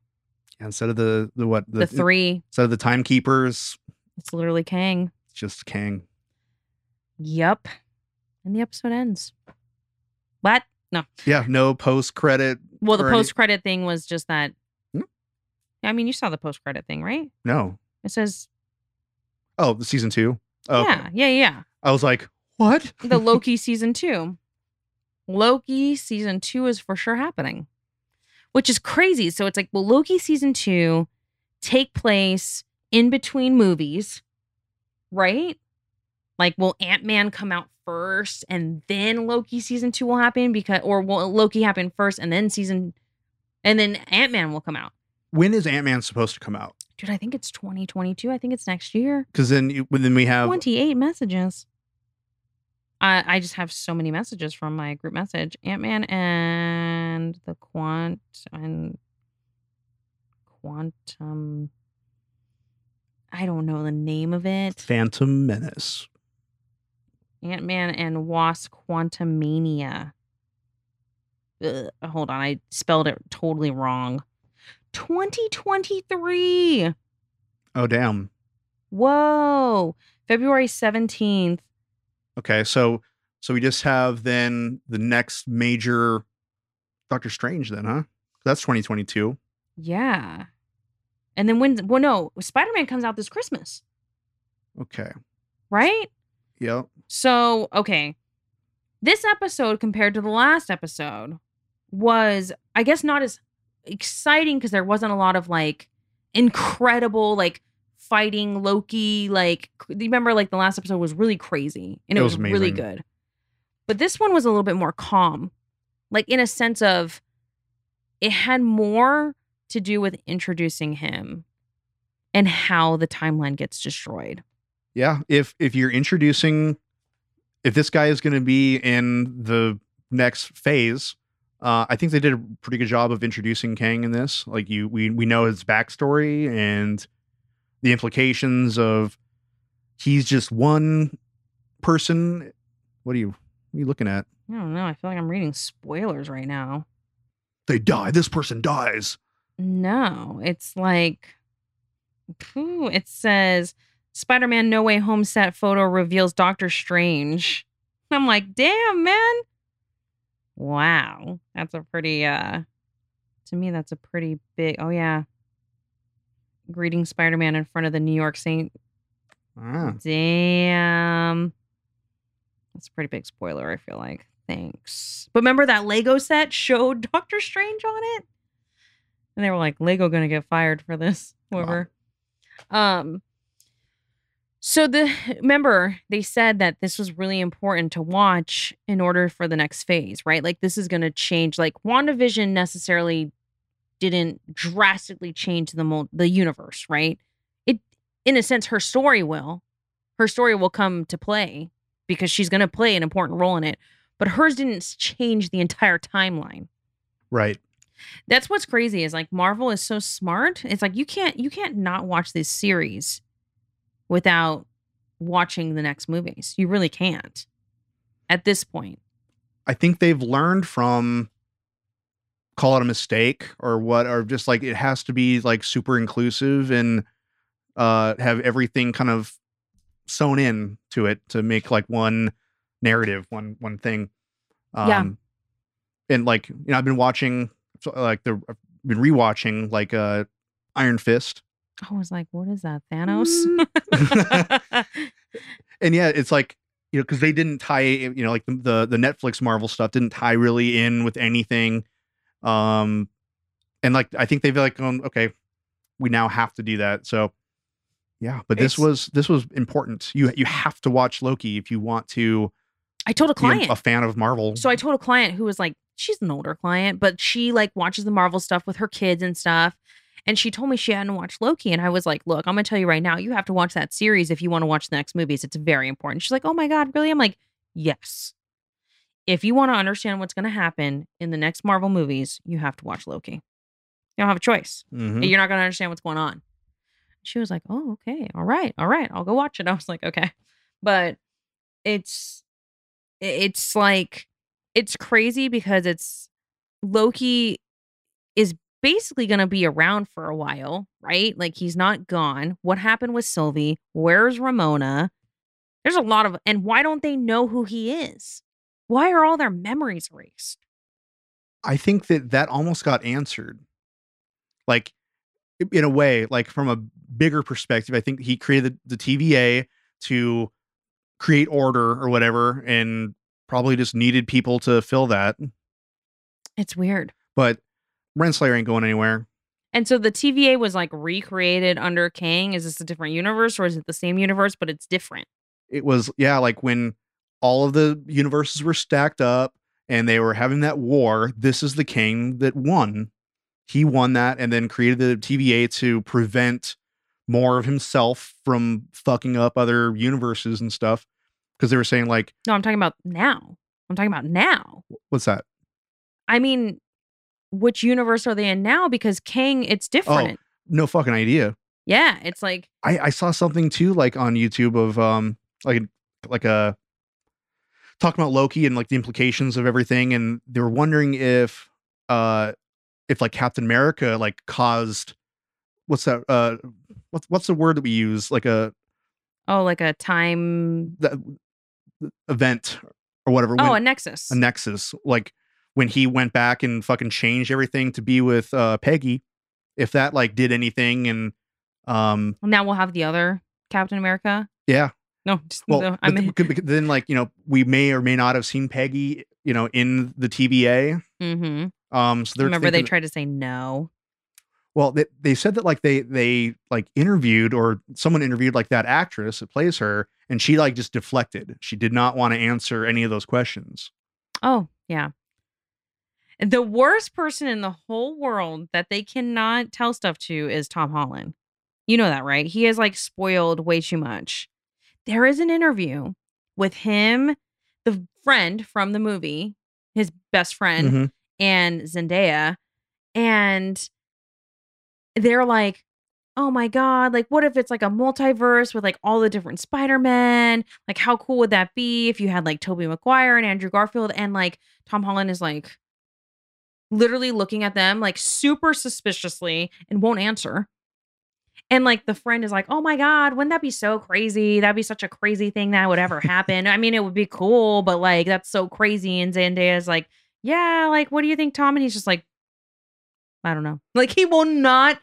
Instead of the the what The, three. instead of the timekeepers, It's literally Kang. it's just Kang. Yep. And the episode ends. What? No. Yeah, no post credit. Well, the post credit thing was just that. Hmm? I mean, you saw the post credit thing, right? No. It says, Oh, the season two. Oh, okay. yeah, yeah, yeah. I was like, what? The Loki season two. Loki season two is for sure happening, which is crazy. So it's like, well, Loki season two take place in between movies, right? Like, will Ant Man come out first and then Loki season two will happen? Because, or will Loki happen first and then season, and then Ant Man will come out? when is Ant Man supposed to come out? Dude, I think it's 2022. I think it's next year. Because then you, then we have 28 messages. I I just have so many messages from my group message. Ant Man and the quant and quantum. I don't know the name of it. Phantom Menace. Ant Man and Wasp Quantumania. Hold on, I spelled it totally wrong. 2023. Oh damn. Whoa. February 17th. Okay, so so we just have then the next major Doctor Strange then, huh? That's 2022. Yeah. And then when well no, Spider-Man comes out this Christmas, Okay. right? Yep. So, okay. This episode compared to the last episode was I guess not as exciting because there wasn't a lot of like incredible like fighting Loki like you remember like the last episode was really crazy and it, It was, was really good. But this one was a little bit more calm. Like in a sense of it had more to do with introducing him and how the timeline gets destroyed. Yeah. If if you're introducing if this guy is going to be in the next phase, uh, I think they did a pretty good job of introducing Kang in this. Like you, we we know his backstory and the implications of he's just one person. What are you? What are you looking at? I don't know. I feel like I'm reading spoilers right now. They die. This person dies. No, it's like, phew, it says Spider Man No Way Home set photo reveals Doctor Strange. I'm like, damn, man. Wow. That's a pretty, uh, to me, that's a pretty big, oh, yeah. Greeting Spider Man in front of the New York Saint. Ah, Damn. That's a pretty big spoiler, I feel like. Thanks. But remember that Lego set showed Doctor Strange on it? And they were like, Lego gonna get fired for this. Whoever. Um so the remember they said that this was really important to watch in order for the next phase, right? Like this is gonna change. Like WandaVision necessarily didn't drastically change the mold, the universe, right? It in a sense her story will. Her story will come to play because she's gonna play an important role in it. But hers didn't change the entire timeline. Right. That's what's crazy is like Marvel is so smart. It's like you can't you can't not watch this series without watching the next movies. You really can't. At this point. I think they've learned from call it a mistake or what or just like it has to be like super inclusive and uh have everything kind of sewn in to it to make like one narrative one one thing um Yeah. and like you know i've been watching like the i've been rewatching like uh iron fist I was like, what is that? Thanos? and yeah it's like you know because they didn't tie you know like the, the the netflix marvel stuff didn't tie really in with anything um and like i think they've like gone okay we now have to do that so yeah but this It's- was this was important you you have to watch loki if you want to I told a client. a fan of marvel So I told a client who was like, she's an older client, but she like watches the Marvel stuff with her kids and stuff. And she told me she hadn't watched Loki. And I was like, look, I'm going to tell you right now, you have to watch that series if you want to watch the next movies. It's very important. She's like, oh my God, really? I'm like, yes. If you want to understand what's going to happen in the next Marvel movies, you have to watch Loki. You don't have a choice. Mhm. You're not going to understand what's going on. She was like, oh, okay. All right. All right. I'll go watch it. I was like, okay. But it's, it's like, it's crazy because it's Loki is basically going to be around for a while, right? Like he's not gone. What happened with Sylvie? Where's Ravonna? There's a lot of, and why don't they know who he is? Why are all their memories erased? I think that that almost got answered. Like in a way, like from a bigger perspective, I think he created the TVA to create order or whatever and probably just needed people to fill that. It's weird. But Renslayer ain't going anywhere. And so the TVA was like recreated under Kang. Is this a different universe or is it the same universe, but it's different? It was yeah, like when all of the universes were stacked up and they were having that war, this is the king that won. He won that and then created the TVA to prevent more of himself from fucking up other universes and stuff. Because they were saying, like, No, I'm talking about now. I'm talking about now. what's that? I mean, which universe are they in now? Because Kang, it's different. No fucking idea. Yeah, it's like I, I saw something too, like on YouTube of um like like a talking about Loki and like the implications of everything, and they were wondering if uh if like Captain America like caused what's that uh what's what's the word that we use like a oh, like a time. that event or whatever Oh, when- a nexus. a nexus like when he went back and fucking changed everything to be with uh Peggy if that like did anything and um now we'll have the other Captain America. yeah No, just, Well, no, I mean, could- then like you know we may or may not have seen Peggy, you know, in the TVA. Mm-hmm. Um, so they're remember they tried to say no. Well, they, they said that like they they like interviewed or someone interviewed like that actress that plays her, and she like just deflected. She did not want to answer any of those questions. Oh, yeah. The worst person in the whole world that they cannot tell stuff to is Tom Holland. You know that, right? He is like spoiled way too much. There is an interview with him, the friend from the movie, his best friend, Mhm. and Zendaya. And they're like, oh my God, like, what if it's like a multiverse with like all the different Spider Men? Like, how cool would that be if you had like Tobey Maguire and Andrew Garfield? And like, Tom Holland is like literally looking at them like super suspiciously and won't answer. And like the friend is like, oh my God, wouldn't that be so crazy? That'd be such a crazy thing that would ever happen. I mean, it would be cool, but like, that's so crazy. And Zendaya is like, yeah, like, what do you think, Tom? And he's just like, I don't know. Like, he will not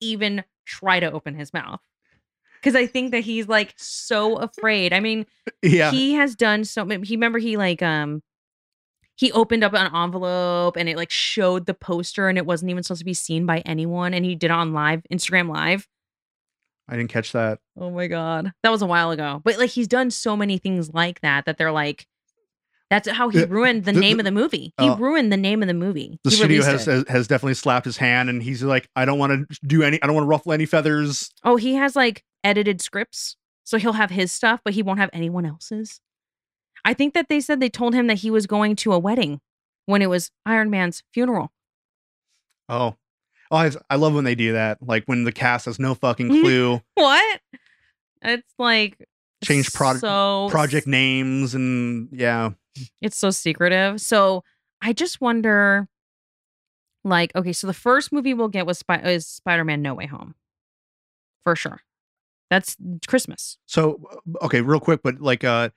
even try to open his mouth. because I think that he's like so afraid. I mean, Yeah. he has done so many. He remember he like um he opened up an envelope and it like showed the poster and it wasn't even supposed to be seen by anyone and he did it on live Instagram live. I didn't catch that. Oh my god, that was a while ago. But like he's done so many things like that that they're like. That's how he ruined the, the- name the- of the movie. He uh, ruined the name of the movie. The He studio has, it. has definitely slapped his hand, and he's like, I don't want to do any. I don't want to ruffle any feathers. Oh, he has like edited scripts. So he'll have his stuff, but he won't have anyone else's. I think that they said they told him that he was going to a wedding when it was Iron Man's funeral. Oh, oh, I, I love when they do that. Like when the cast has no fucking Mhm. clue, What? It's like Change prod- so project names, and yeah, It's so secretive. So I just wonder, like, okay, so the first movie we'll get was Spy- is Spider-Man: No Way Home, for sure. That's Christmas. So okay, real quick, but like uh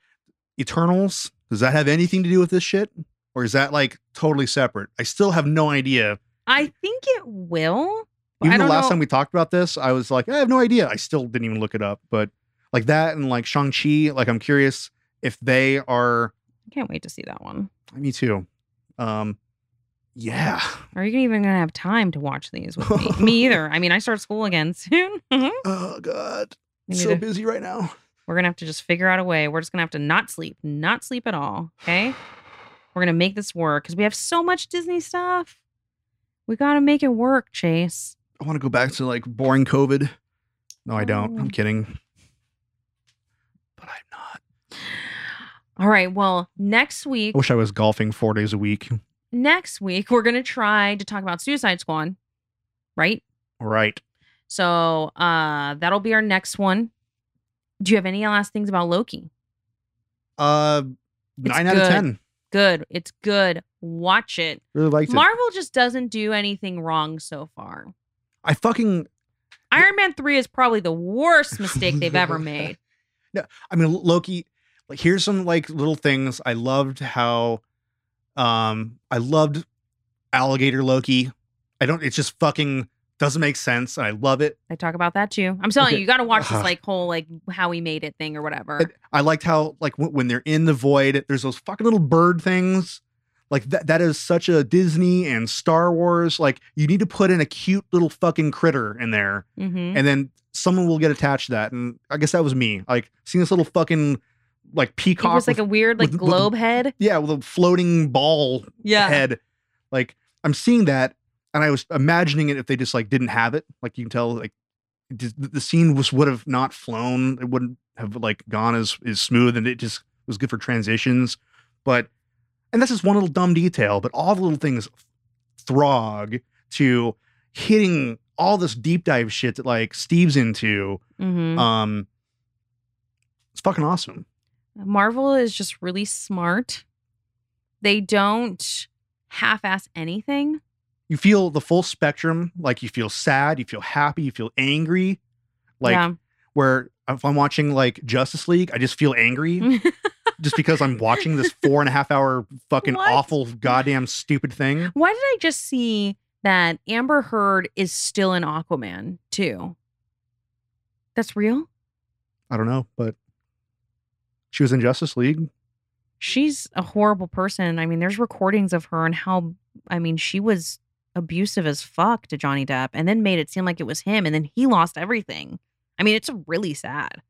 Eternals, does that have anything to do with this shit? Or is that like totally separate? I still have no idea. I think it will. Even I the last know- time we talked about this, I was like, I have no idea. I still didn't even look it up. But like that and like Shang-Chi, like I'm curious if they are I can't wait to see that one. me too. Um yeah. Are you even gonna have time to watch these with me? me either. I mean, I start school again soon. Mhm. Oh god. Need So to- busy right now. We're gonna have to just figure out a way. We're just gonna have to not sleep, not sleep at all. Okay. We're gonna make this work because we have so much Disney stuff. We gotta make it work, Chase. I want to go back to like boring COVID. No, I don't. Oh. I'm kidding. But I'm not. All right. Well, next week, I wish I was golfing four days a week. next week, we're gonna try to talk about Suicide Squad, right? Right. So uh that'll be our next one. Do you have any last things about Loki? Uh, It's nine out of ten. Good. It's good. Watch it. Really liked it. Marvel just doesn't do anything wrong so far. I fucking. Iron Man 3 is probably the worst mistake they've ever made. I mean, Loki. Like, here's some like little things. I loved how. Um, I loved alligator Loki. I don't. It's just fucking doesn't make sense. and I love it. I talk about that too. I'm telling Okay. you, you got to watch this like whole like how he made it thing or whatever. And I liked how like w- when they're in the void, there's those fucking little bird things. Like that that is such a Disney and Star Wars. Like you need to put in a cute little fucking critter in there, hmm and then someone will get attached to that. And I guess that was me. Like seeing this little fucking like peacock. was like a weird like with- with- globe head. yeah, with a floating ball Yeah. head. Like I'm seeing that, and I was imagining it if they just like didn't have it. Like you can tell, like just- the scene was would have not flown. It wouldn't have like gone as as smooth, and it just was good for transitions. But and that's just one little dumb detail. But all the little things, Throg to hitting all this deep dive shit that like Steve's into. hmm Um, it's fucking awesome. Marvel is just really smart. They don't half-ass anything. You feel the full spectrum. Like you feel sad, you feel happy, you feel angry. Like yeah. where if I'm watching like Justice League, I just feel angry just because I'm watching this four and a half hour fucking What? awful goddamn stupid thing. Why did I just see that Amber Heard is still in Aquaman too? That's real? I don't know, but she was in Justice League. She's a horrible person. I mean, there's recordings of her and how I mean, she was abusive as fuck to Johnny Depp and then made it seem like it was him and then he lost everything. I mean, it's really sad.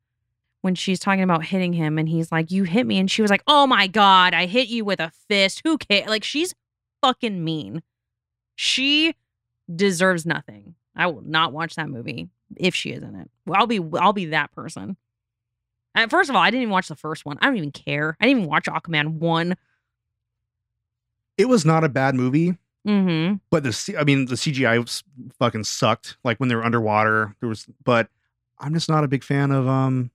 When she's talking about hitting him and he's like, "You hit me." And she was like, "Oh my god, I hit you with a fist. Who cares?" Like she's fucking mean. She deserves nothing. I will not watch that movie if she is in it. Well, I'll be I'll be that person. And first of all, I didn't even watch the first one. I don't even care. I didn't even watch Aquaman one. It was not a bad movie, Mm-hmm. but the C- I mean the CGI was fucking sucked. Like when they were underwater, there was. But I'm just not a big fan of um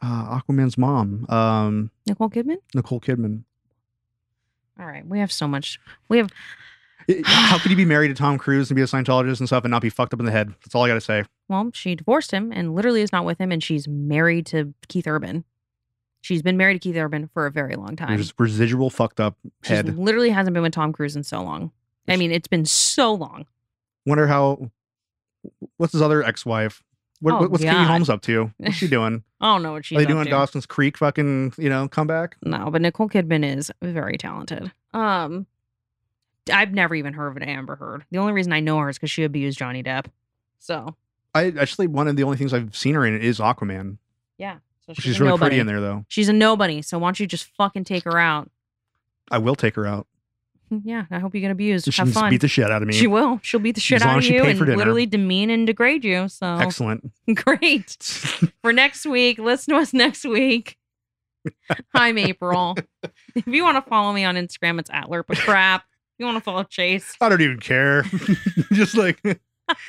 uh, Aquaman's mom, um Nicole Kidman. Nicole Kidman. All right, we have so much. We have how could you be married to Tom Cruise and be a Scientologist and stuff and not be fucked up in the head? That's all I got to say. well, she divorced him and literally is not with him, and she's married to Keith Urban. She's been married to Keith Urban for a very long time. There's residual fucked up She head. literally hasn't been with Tom Cruise in so long. I mean, it's been so long. Wonder how. What's his other ex-wife? What, Oh, what- what's Katie Holmes up to? What's she doing? I don't know what she's doing. Are they doing to. Dawson's Creek fucking, you know, comeback? No, but Nicole Kidman is very talented. Um, I've never even heard of an Amber Heard. The only reason I know her is because she abused Johnny Depp. So I actually one of the only things I've seen her in is Aquaman. yeah, so She's, she's, really nobody. pretty in there though. She's a nobody. So why don't you just fucking take her out? I will take her out. Yeah, I hope you get abused. She Have fun. beat the shit out of me. She will. She'll beat the shit out of you and literally demean and degrade you. So Excellent. great. For next week, listen to us next week. I'm April. if you want to follow me on Instagram, it's at Lerpa Crap. You want to follow Chase, I don't even care. Just like you're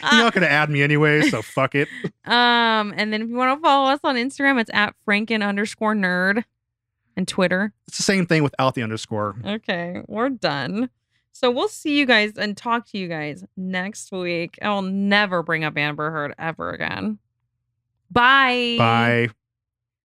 not gonna add me anyway, so fuck it. Um, and then if you want to follow us on Instagram, it's at Franken underscore nerd and Twitter. It's the same thing without the underscore. Okay, we're done. So we'll see you guys and talk to you guys next week. I'll never bring up Amber Heard ever again. Bye. Bye.